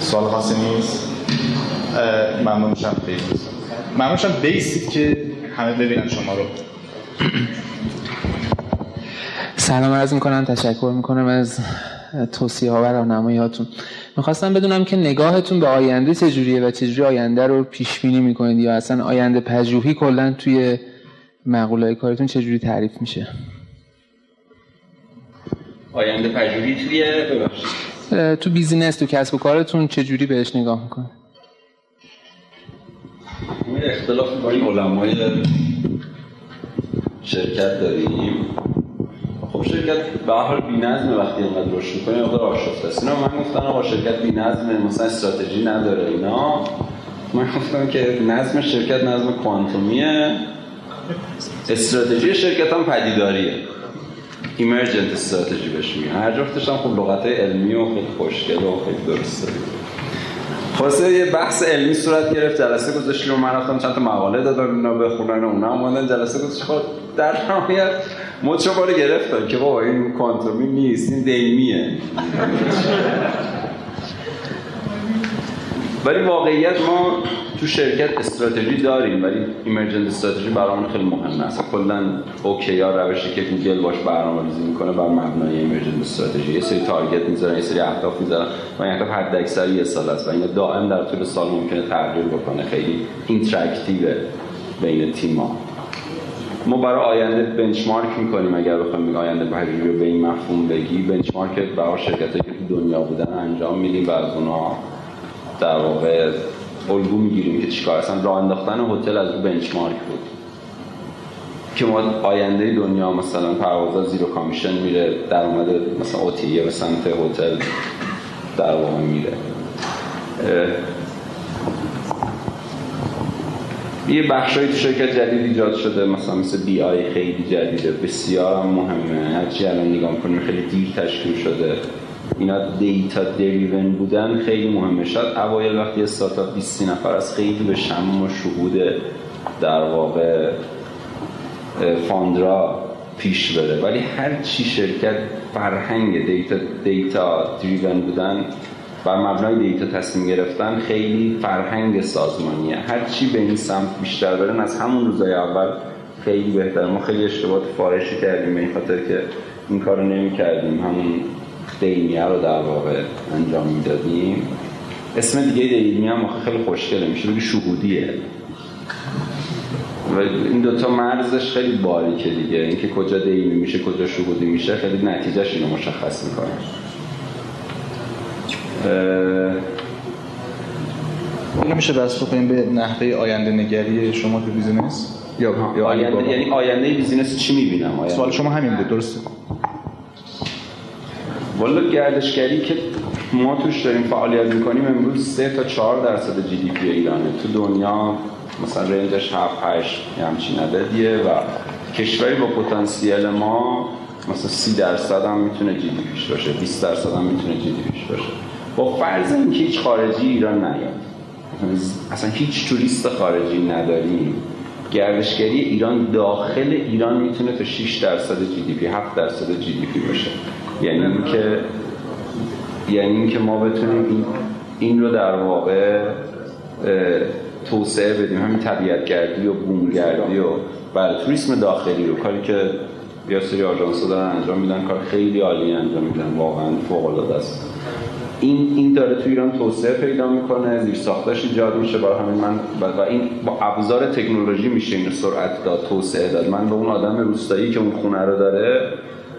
سوال خاصی نیست؟ ممنون میشم ممنون میشم بیستید که همه ببینن شما رو. سلام عرض می‌کنم تشکر می‌کنم از توصیه ها و راهنمایی هاتون می‌خواستم بدونم که نگاهتون به آینده چجوریه و چجوری آینده رو پیش بینی می‌کنید یا اصلا آینده پژوهی کلا توی مقوله کارتون چجوری تعریف میشه؟ آینده پژوهی توی تو بیزینس تو کسب و کارتون چه جوری بهش نگاه می‌کنه اختلاف این علمای شرکت داریم. خب شرکت به حال بی‌نظم وقتی اینقدر رشد می‌کنه یا آشفته است. اینا من گفتم آقا شرکت بی‌نظم مثلا استراتژی نداره اینا. من گفتم که نظم شرکت نظم کوانتومیه. استراتژی شرکت هم پدیداریه. ایمرجنت استراتژی بهش میگن. هر جفتش هم خب لغت علمی و خیلی خوشگل و خیلی درسته. خلاصه یه بحث علمی صورت گرفت جلسه گذاشتیم و من رفتم چند تا مقاله دادم اینا بخونن و اونا اومدن. جلسه گذاشت خب در نهایت مد باره گرفتن که بابا این کوانتومی نیست این دیمیه. ولی واقعیت ما تو شرکت استراتژی داریم ولی emergent strategy برامون خیلی مهمه. اصلا کلا OKR روشی که گوگل باش برنامه‌ریزی می‌کنه بر مبنای emergent strategy. یه سری target می‌ذارن یه سری اهداف می‌ذارن. و این اهداف حد اکثر یه سال است و این دائم در طول سال ممکنه تغییر بکنه. خیلی interactive بین تیم‌ها. ما برای آینده بنچمارک می‌کنیم. اگر بخوایم آینده پژوهی رو به این مفهوم بگی بنچمارک برای شرکتایی که تو دنیا بودن انجام میدیم و از اونها در واقع الگو می‌گیریم که چیکار اصلا راه انداختن هتل از بنچمارک بود. که ما آینده دنیا مثلا پروازا زیرو کامیشن میره درآمد مثلا اوتیه به سمت هتل در واقع میره. یه بخشایی تو شرکت جدید ایجاد شده مثلا مثل BI خیلی جدیده بسیار هم مهمه. هرچی الان نگاه کنیم خیلی دیر تشکیل شده. اینا data driven بودن خیلی مهمه. شاید اوایل وقتی استارتاپ 20 نفر از خیلی به شم و شهود در واقع founder ا پیش بره. ولی هر چی شرکت فرهنگ data data driven بودن بر مبنای data تصمیم گرفتن خیلی فرهنگ سازمانیه. هر چی به این سمت بیشتر برن از همون روزای اول خیلی بهتر ما خیلی اشتباهات فارشی کردیم به این خاطر که این کارو نمی کردیم همون دیمیه رو در واقع انجام می‌دادیم. اسم دیگه دیمیه هم خیلی خوشگله میشه بگی شهودیه. و این دوتا مرزش خیلی باریکه دیگه. اینکه کجا دیمی میشه کجا شهودی میشه خیلی نتیجهش اینو مشخص می‌کنه. اینو میشه دست بکنیم به نحوه آینده نگری شما تو business؟ یا, یا آینده یعنی آینده business چی می‌بینم؟ سوال شما همین بود درسته. والا گردشگری که ما توش داریم فعالیت می‌کنیم امروز 3 تا 4 درصد GDP ایرانه. تو دنیا مثلا range ش 7 8 همچین عددیه و کشوری با پتانسیل ما مثلا 30 درصد هم می‌تونه GDP ش باشه 20 درصد هم می‌تونه GDP ش باشه. با فرض اینکه هیچ خارجی ایران نیاد. اصلا هیچ توریست خارجی نداریم. گردشگری ایران داخل ایران می‌تونه تا 6 درصد GDP 7 درصد GDP باشه. یعنی اینکه یعنی اینکه ما بتونیم این, این رو در واقع توسعه بدیم. همین طبیعت گردی و بومگردی و بله توریسم داخلی رو. کاری که یه سری آژانس‌ها دارن انجام میدن کار خیلی عالی انجام میدن. واقعا فوق العاده است. این این داره تو ایران توسعه پیدا می‌کنه زیر ساختش ایجاد میشه. برای همین من و این با ابزار تکنولوژی میشه این سرعت داد توسعه داد. من به اون آدم روستایی که اون خونه رو داره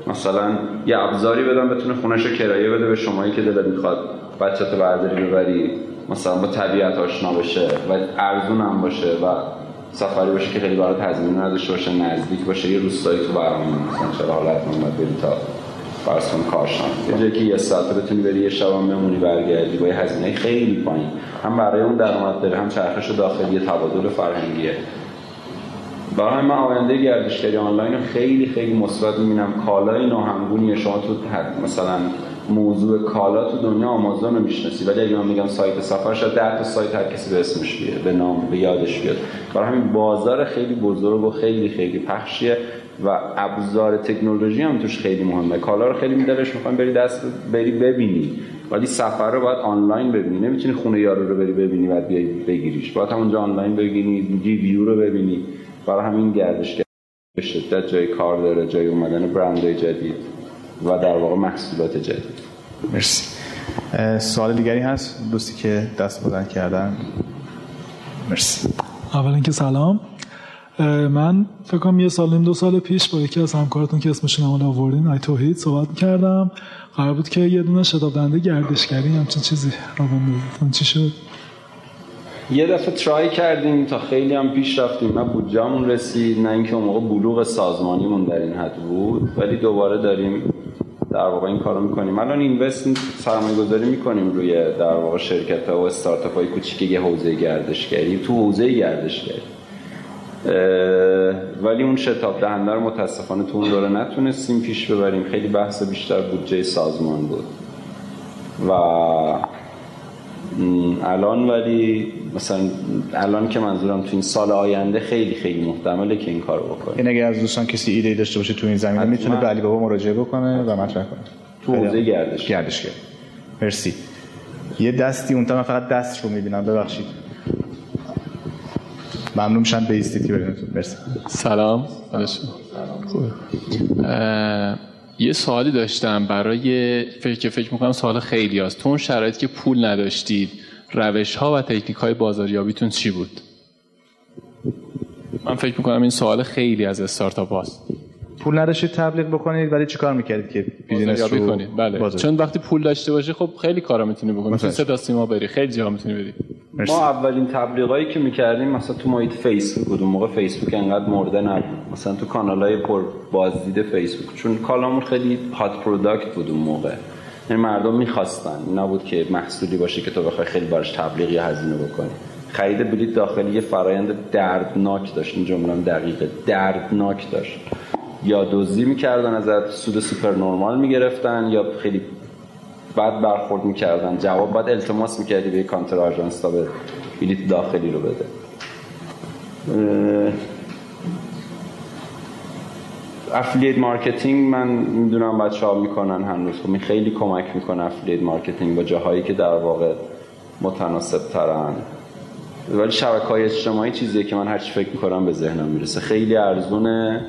مثلا یه ابزاری بدم بتونه خونش رو کرایه بده به شمایی که دلت می‌خواد. بچه‌تو برداری ببری مثلا با طبیعت آشنا بشه و ارزون هم باشه و سفری باشه که خیلی برات هزینه نداشته باشه نزدیک باشه. یه روستایی تو برنامه مثلا چرا حالت من بری تا کن کارشان یه جایی که یه ساعت بتونی بری یه شب هم بمونی برگردی با یه هزینه خیلی پایین. هم برای اون درآمد داره هم چرخش داخلی تبادل فرهنگیه. برای من آینده گردشگری آنلاین خیلی خیلی مثبت می‌بینم. کالای ناهمگونی شما تو مثلا موضوع کالا تو دنیا آمازون رو می‌شناسی. ولی اگه من میگم سایت سفر شاید ده تا سایت هر کسی به اسمش بیاد به نام به یادش بیاد. برای همین بازار خیلی بزرگ و خیلی خیلی پخشیه و ابزار تکنولوژی هم توش خیلی مهمه. کالا رو خیلی میدارش می‌خوام بری دست بری ببینی. ولی سفر رو باید آنلاین ببینی. نمی‌تونی خونه یارو رو بری ببینی بعد بیای بگیریش. باید همونجا آنلاین ببینی ریویو رو ببینی. برای همین گردش به شدت جای کار داره جای اومدن برندهای جدید و در واقع محصولات جدید. مرسی. سوال دیگری هست؟ دوستی که دست بودن کردن. مرسی. اول اینکه سلام. من فکر کنم یه سال نیم دو سال پیش با یکی از همکارتون که اسمشون هم آوردین ای توحید صحبت کردم. قرار بود که یه دونه شتاب دهنده گردشگری همچین چیزی رو چی شد؟ یه دفعه ترای کردیم تا خیلی هم پیش رفتیم. نه بودجامون رسید نه اینکه اون موقع بلوغ سازمانیمون در این حد بود. ولی دوباره داریم در واقع این کارو می‌کنیم. الان اینوست سرمایه گذاری می‌کنیم روی در واقع شرکت ها و استارتاپ های کوچیک یه حوزه گردشگری. تو حوزه گردشگری. ولی اون شتاب دهنده رو متاسفانه تو اون دوره نتونستیم پیش ببریم. خیلی بحث بیشتر بودجه سازمان بود. و الان ولی مثلا الان که منظورم تو این سال آینده خیلی خیلی محتمله که این کارو بکنه. این اگه از دوستان کسی ایده داشته باشه تو این زمینه می‌تونه به علی بابا مراجعه بکنه و مطرح کنه. تو حوزه گردش. گردش مرسی. یه دستی اون من فقط دست رو می‌بینم ببخشید. ممنون میشم به ایستیتی مرسی. سلام. یه سوالی داشتم برای فکر فکر می‌کنم سوال خیلی هست تو اون شرایطی که پول نداشتید روش ها و تکنیک های بازاریابیتون چی بود؟ من فکر می‌کنم این سوال خیلی از استارتاپ هاست. پول نداشتید تبلیغ بکنید ولی چیکار می‌کردید که business رو کنید. بله. چون وقتی پول داشته باشی خب خیلی کارا می‌تونی بکنی. مثلا صدا سیما بری خیلی جا می‌تونی بری. ما اولین تبلیغایی که می‌کردیم مثلا تو محیط فیسبوک بود. اون موقع فیسبوک انقدر مرده نبود. مثلا تو کانالای پر بازدید فیسبوک. چون کالامون خیلی hot product بود اون موقع. یعنی مردم می‌خواستن. نبود که محصولی باشه که تو بخوای خیلی براش تبلیغ یا هزینه بکنی. خرید بلیط داخلی یه فرایند دردناک داشت. این جمله دقیقه. دردناک داشت. یا دزدی می‌کردن ازت سود سوپر نرمال می‌گرفتن یا خیلی بد برخورد می‌کردن؟ جواب باید التماس می‌کردی به کانتر آژانس تا یه بلیط داخلی رو بده. affiliate marketing من می‌دونم بچه ها می‌کنن هنوز. خب خیلی کمک می‌کنه affiliate marketing با جاهایی که در واقع متناسب ترن ولی شبکه های اجتماعی چیزیه که من هرچی فکر می‌کنم به ذهنم می‌رسه. خیلی ارزونه.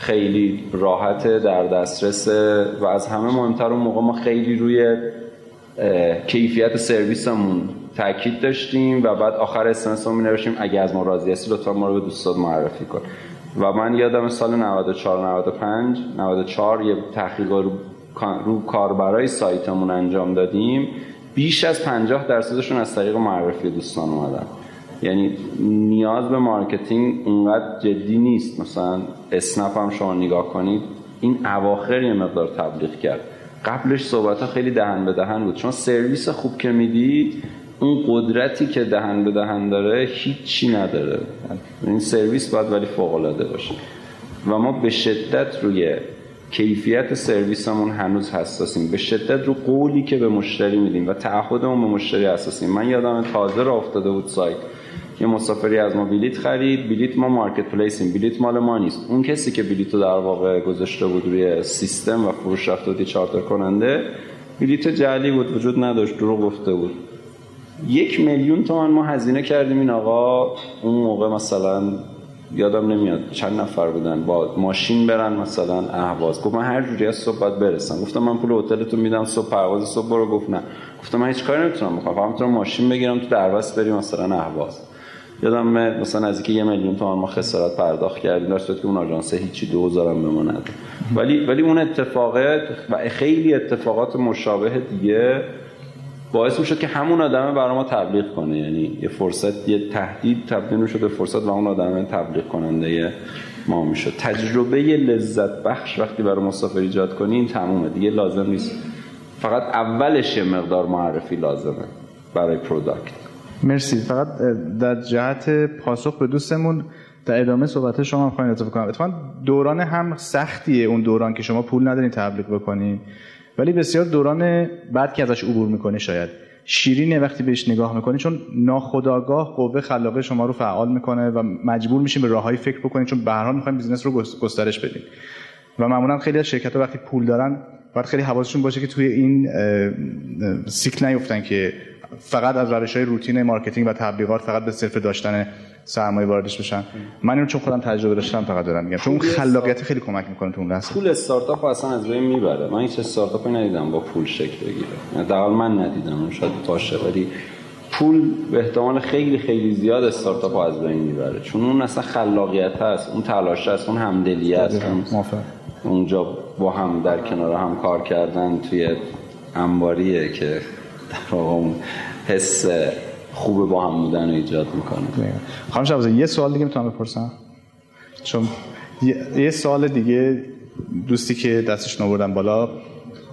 خیلی راحت در دسترس و از همه مهمتر اون موقع ما خیلی روی کیفیت سرویسمون تاکید داشتیم و بعد آخر SMS رو می اگه از ما راضی هستی لطفا ما رو به دوستات معرفی کن. و من یادم سال 94 95 94 یه تحقیق رو, رو کاربرای سایتمون انجام دادیم. بیش از 50 درصدشون از طریق معرفی دوستان اومدن. یعنی نیاز به marketing اونقدر جدی نیست. مثلا اسنپ هم شما نگاه کنید این اواخر یه مقدار تبلیغ کرد. قبلش صحبت ها خیلی دهن به دهن بود. چون سرویس خوب که می‌دید اون قدرتی که دهن به دهن داره هیچی نداره. این سرویس باید ولی فوق العاده باشه. و ما به شدت روی کیفیت سرویسمون هنوز حساسیم. به شدت رو قولی که به مشتری میدیم و تعهدمون به مشتری حساسیم. من یادم تازه را افتاده بود سایت. یه مسافری از ما بلیت خرید. بلیت ما مارکت پلیسیم بلیت مال ما نیست. اون کسی که بلیت رو در واقع گذاشته بود روی سیستم و فروش رفته چارتر کننده بلیت جعلی بود وجود نداشت دروغ گفته بود. یک میلیون تومن ما هزینه کردیم این آقا. اون موقع مثلا یادم نمیاد چند نفر بودن. با ماشین برن مثلا اهواز. گفت من هر جوری از صبح باید برسم. گفتم من پول هتلتون میدم صبح پرواز صبح برو. گفت نه. گفتم من هیچ کاری نمی‌تونم بکنم. فقط ماشین بگیرم تو درواز بریم مثلا اهواز. یادم مثلا اینکه یه میلیون تومان ما خسارت پرداخت کردیم داشت که اون آژانس هیچی دوزارم بماند ولی ولی اون اتفاقات و خیلی اتفاقات مشابه دیگه باعث می‌شد که همون آدمه برای ما تبلیغ کنه. یعنی یه فرصت یه تهدید تبدیل می‌شد به فرصت و اون آدمه تبلیغ کننده ما می‌شد. تجربه لذت بخش وقتی برای مسافر ایجاد کنی این تمومه. دیگه لازم نیست. فقط اولش یه مقدار معرفی لازمه برای product مرسی. فقط در جهت پاسخ به دوستمون در ادامه صحبت شما هم خواهیم اضافه کنم. اتفاقا دوران هم سختیه اون دوران که شما پول ندارین تبلیغ بکنین. ولی بسیار دوران بعد که ازش عبور می‌کنه شاید. شیرینه وقتی بهش نگاه می‌کنی چون ناخودآگاه قوه خلاقه شما رو فعال می‌کنه و مجبور میشین به راههایی فکر بکنید چون به هر حال می‌خواین business رو گسترش بدین. و معمولا خیلی از شرکت ها وقتی پول دارن باید خیلی حواسشون باشه که توی این سیکل نیفتن که فقط از روش های روتین marketing و تبلیغات فقط به صرف داشتن سرمایه واردش بشن. من اینو چون خودم تجربه داشتم فقط دارم میگم. چون خلاقیت خیلی کمک می‌کنه تو اون لحظه. پول استارتاپ اصلا از بین می‌بره. من هیچ استارتاپی ندیدم با پول شکل بگیره. یعنی من ندیدم. اون شاید باشه ولی پول به احتمال خیلی خیلی زیاد استارتاپ از بین می‌بره. چون اون اصلا خلاقیت هست اون تلاش هست اون همدلی هست. اونجا با هم در کنار هم کار کردن توی انباریه که در اون حس خوب با هم بودن رو ایجاد می‌کنه. خانم شبازه یه سوال دیگه می‌تونم بپرسم؟ چون یه سوال دیگه دوستی که دستش نوردن بالا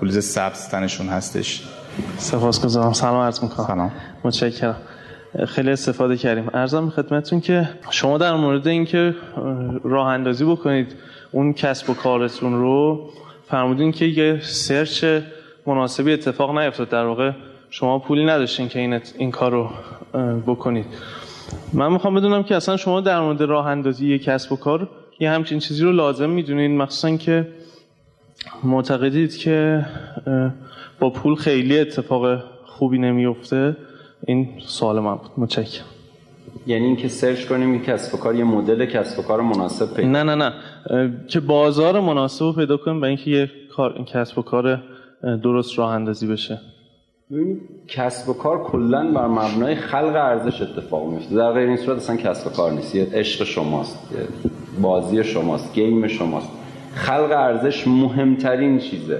بلیز سبز تنشون هستش. سپاس گذارم. سلام عرض می‌کنم. سلام. متشکرم. خیلی استفاده کردیم. ارزم خدمتتون که شما در مورد اینکه راه اندازی بکنید اون کسب و کارتون رو فرمودین که یه سرچ مناسبی اتفاق نیفتاد. در واقع شما پولی نداشتین که این, این کار رو بکنید. من می‌خوام بدونم که اصلا شما در مورد راه اندازی یک کسب و کار یه همچین چیزی رو لازم می‌دونید مخصوصا که معتقدید که با پول خیلی اتفاق خوبی نمیفته این سوال من بود. متشکرم. یعنی اینکه search کنیم این کسب و کار یه مدل کسب و کار مناسب پیدا نه نه نه. که بازار مناسب رو پیدا کنیم و اینکه یه کار کسب و کار درست راه اندازی بشه. ببینید کسب و کار کلا بر مبنای خلق ارزش اتفاق میفته در غیر این صورت اصلا کسب و کار نیست. یه عشق شماست یه بازی شماست game شماست. خلق ارزش مهمترین چیزه.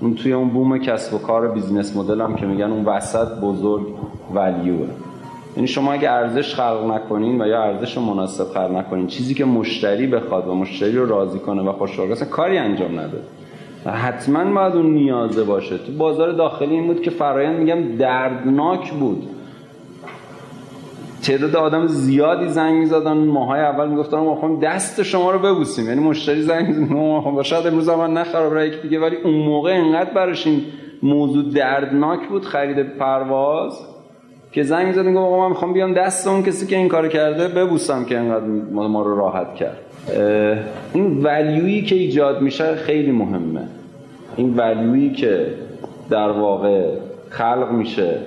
اون توی اون بوم کسب و کار business model هم که میگن اون وسط بزرگ ولیوه. یعنی شما اگه ارزش خلق نکنین و یا ارزش مناسب خلق نکنین چیزی که مشتری بخواد و مشتری رو راضی کنه و خوشحال کاری انجام نده. حتما باید اون نیازه باشه. تو بازار داخلی این بود که فرایند میگم دردناک بود. تعداد آدم زیادی زنگ می‌زدن. ماهای اول می‌گفتن ما خواهیم دست شما رو ببوسیم. یعنی مشتری زنگ می‌زدن شاید امروز من نخراب را یک دیگه ولی اون موقع انقدر براش این موضوع دردناک بود خرید پرواز که زنگ زدن گفت آقا من می‌خوام بیام دست اون کسی که این کار کرده ببوسم که انقدر ما رو راحت کرد. این ولیویی که ایجاد میشه خیلی مهمه. این ولیویی که در واقع خلق میشه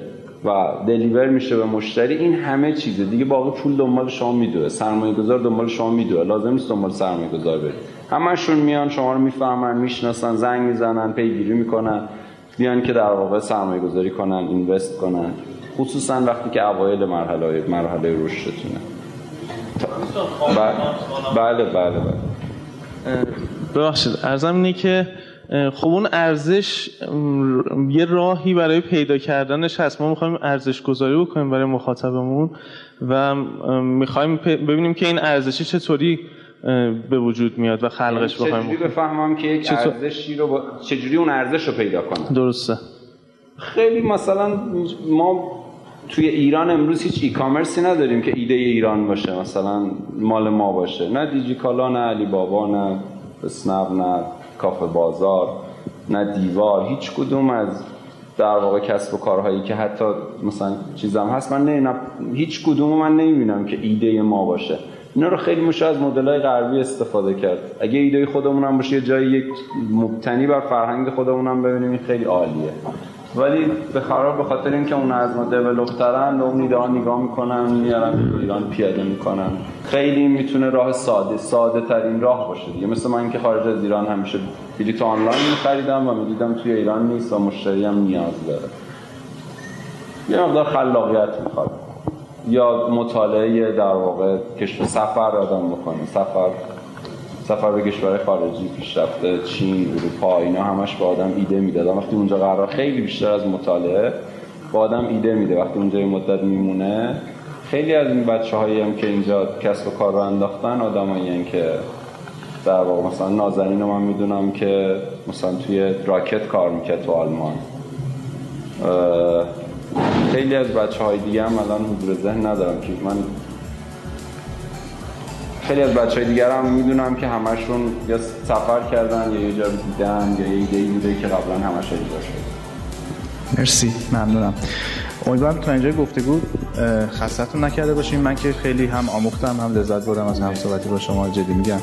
و دلیور میشه به مشتری این همه چیزه. دیگه باقی پول دنبال شما میدوه سرمایه گذار دنبال شما میدوه لازم نیست دنبال سرمایه گذار برید همشون میان شما رو می‌فهمن می‌شناسن زنگ می‌زنن پیگیری می‌کنن بیان که در واقع سرمایه گذاری کنن اینوست کنن. خصوصا وقتی که اوایل مرحله مرحله رشدتونه. بله بله بله. ببخشید ارزم اینه که خب اون ارزش یه راهی برای پیدا کردنش هست. ما می‌خوایم ارزش گذاری بکنیم برای مخاطبمون و می‌خوایم ببینیم که این ارزشی چطوری به وجود میاد و خلقش یعنی بخوایم چجوری بفهمم که یک ارزشی رو با... چجوری اون ارزش رو پیدا کنم؟ درسته. خیلی مثلا ما توی ایران امروز هیچ ای کامرسی نداریم که ایده ایران باشه مثلا مال ما باشه. نه دیجیکالا نه علی بابا نه اسنپ نه کافه بازار نه دیوار هیچ کدوم از در واقع کسب و کارهایی که حتی مثلا چیزم هست من نه هیچ کدوم من نمی‌بینم که ایده ما باشه. اینا رو خیلی میشه از مدل‌های غربی استفاده کرد. اگه ایده خودمون هم باشه یه جایی یک مبتنی بر فرهنگ خودمون هم ببینیم خیلی عالیه. ولی به خراب به خاطر اینکه اون از ما دیولپترن به اون ایده نگاه می‌کنن میارن ایران پیاده می‌کنن. خیلی می‌تونه راه ساده ساده ترین راه باشه دیگه. مثل من که خارج از ایران همیشه بلیط آنلاین میخریدم و می‌دیدم توی ایران نیست و مشتری هم نیاز داره. یه مقدار خلاقیت می‌خواد. یا مطالعه در واقع کشف سفر آدم بکنه. سفر سفر به کشور خارجی پیشرفته چین اروپا اینا همش به آدم ایده می‌داد. وقتی اونجا قرار خیلی بیشتر از مطالعه به آدم ایده میده. وقتی اونجا مدت میمونه خیلی از این بچه هایی هم که اینجا کسب و کار رو انداختن آدمایی که در واقع مثلا نازنین من می‌دونم که مثلا توی راکت کار می‌کرد تو آلمان. خیلی از بچه های دیگه هم الان حضور ذهن ندارم که من خیلی از بچه های دیگر هم می‌دونم که همشون یا سفر کردن یا یه جا دیدن یا یه ایده بوده که قبلا همش اجرا شد مرسی ممنونم. امیدوارم تو اینجا گفتگو خستتون نکرده باشیم. من که خیلی هم آموختم هم لذت بردم از هم صحبتی با شما. جدی میگم.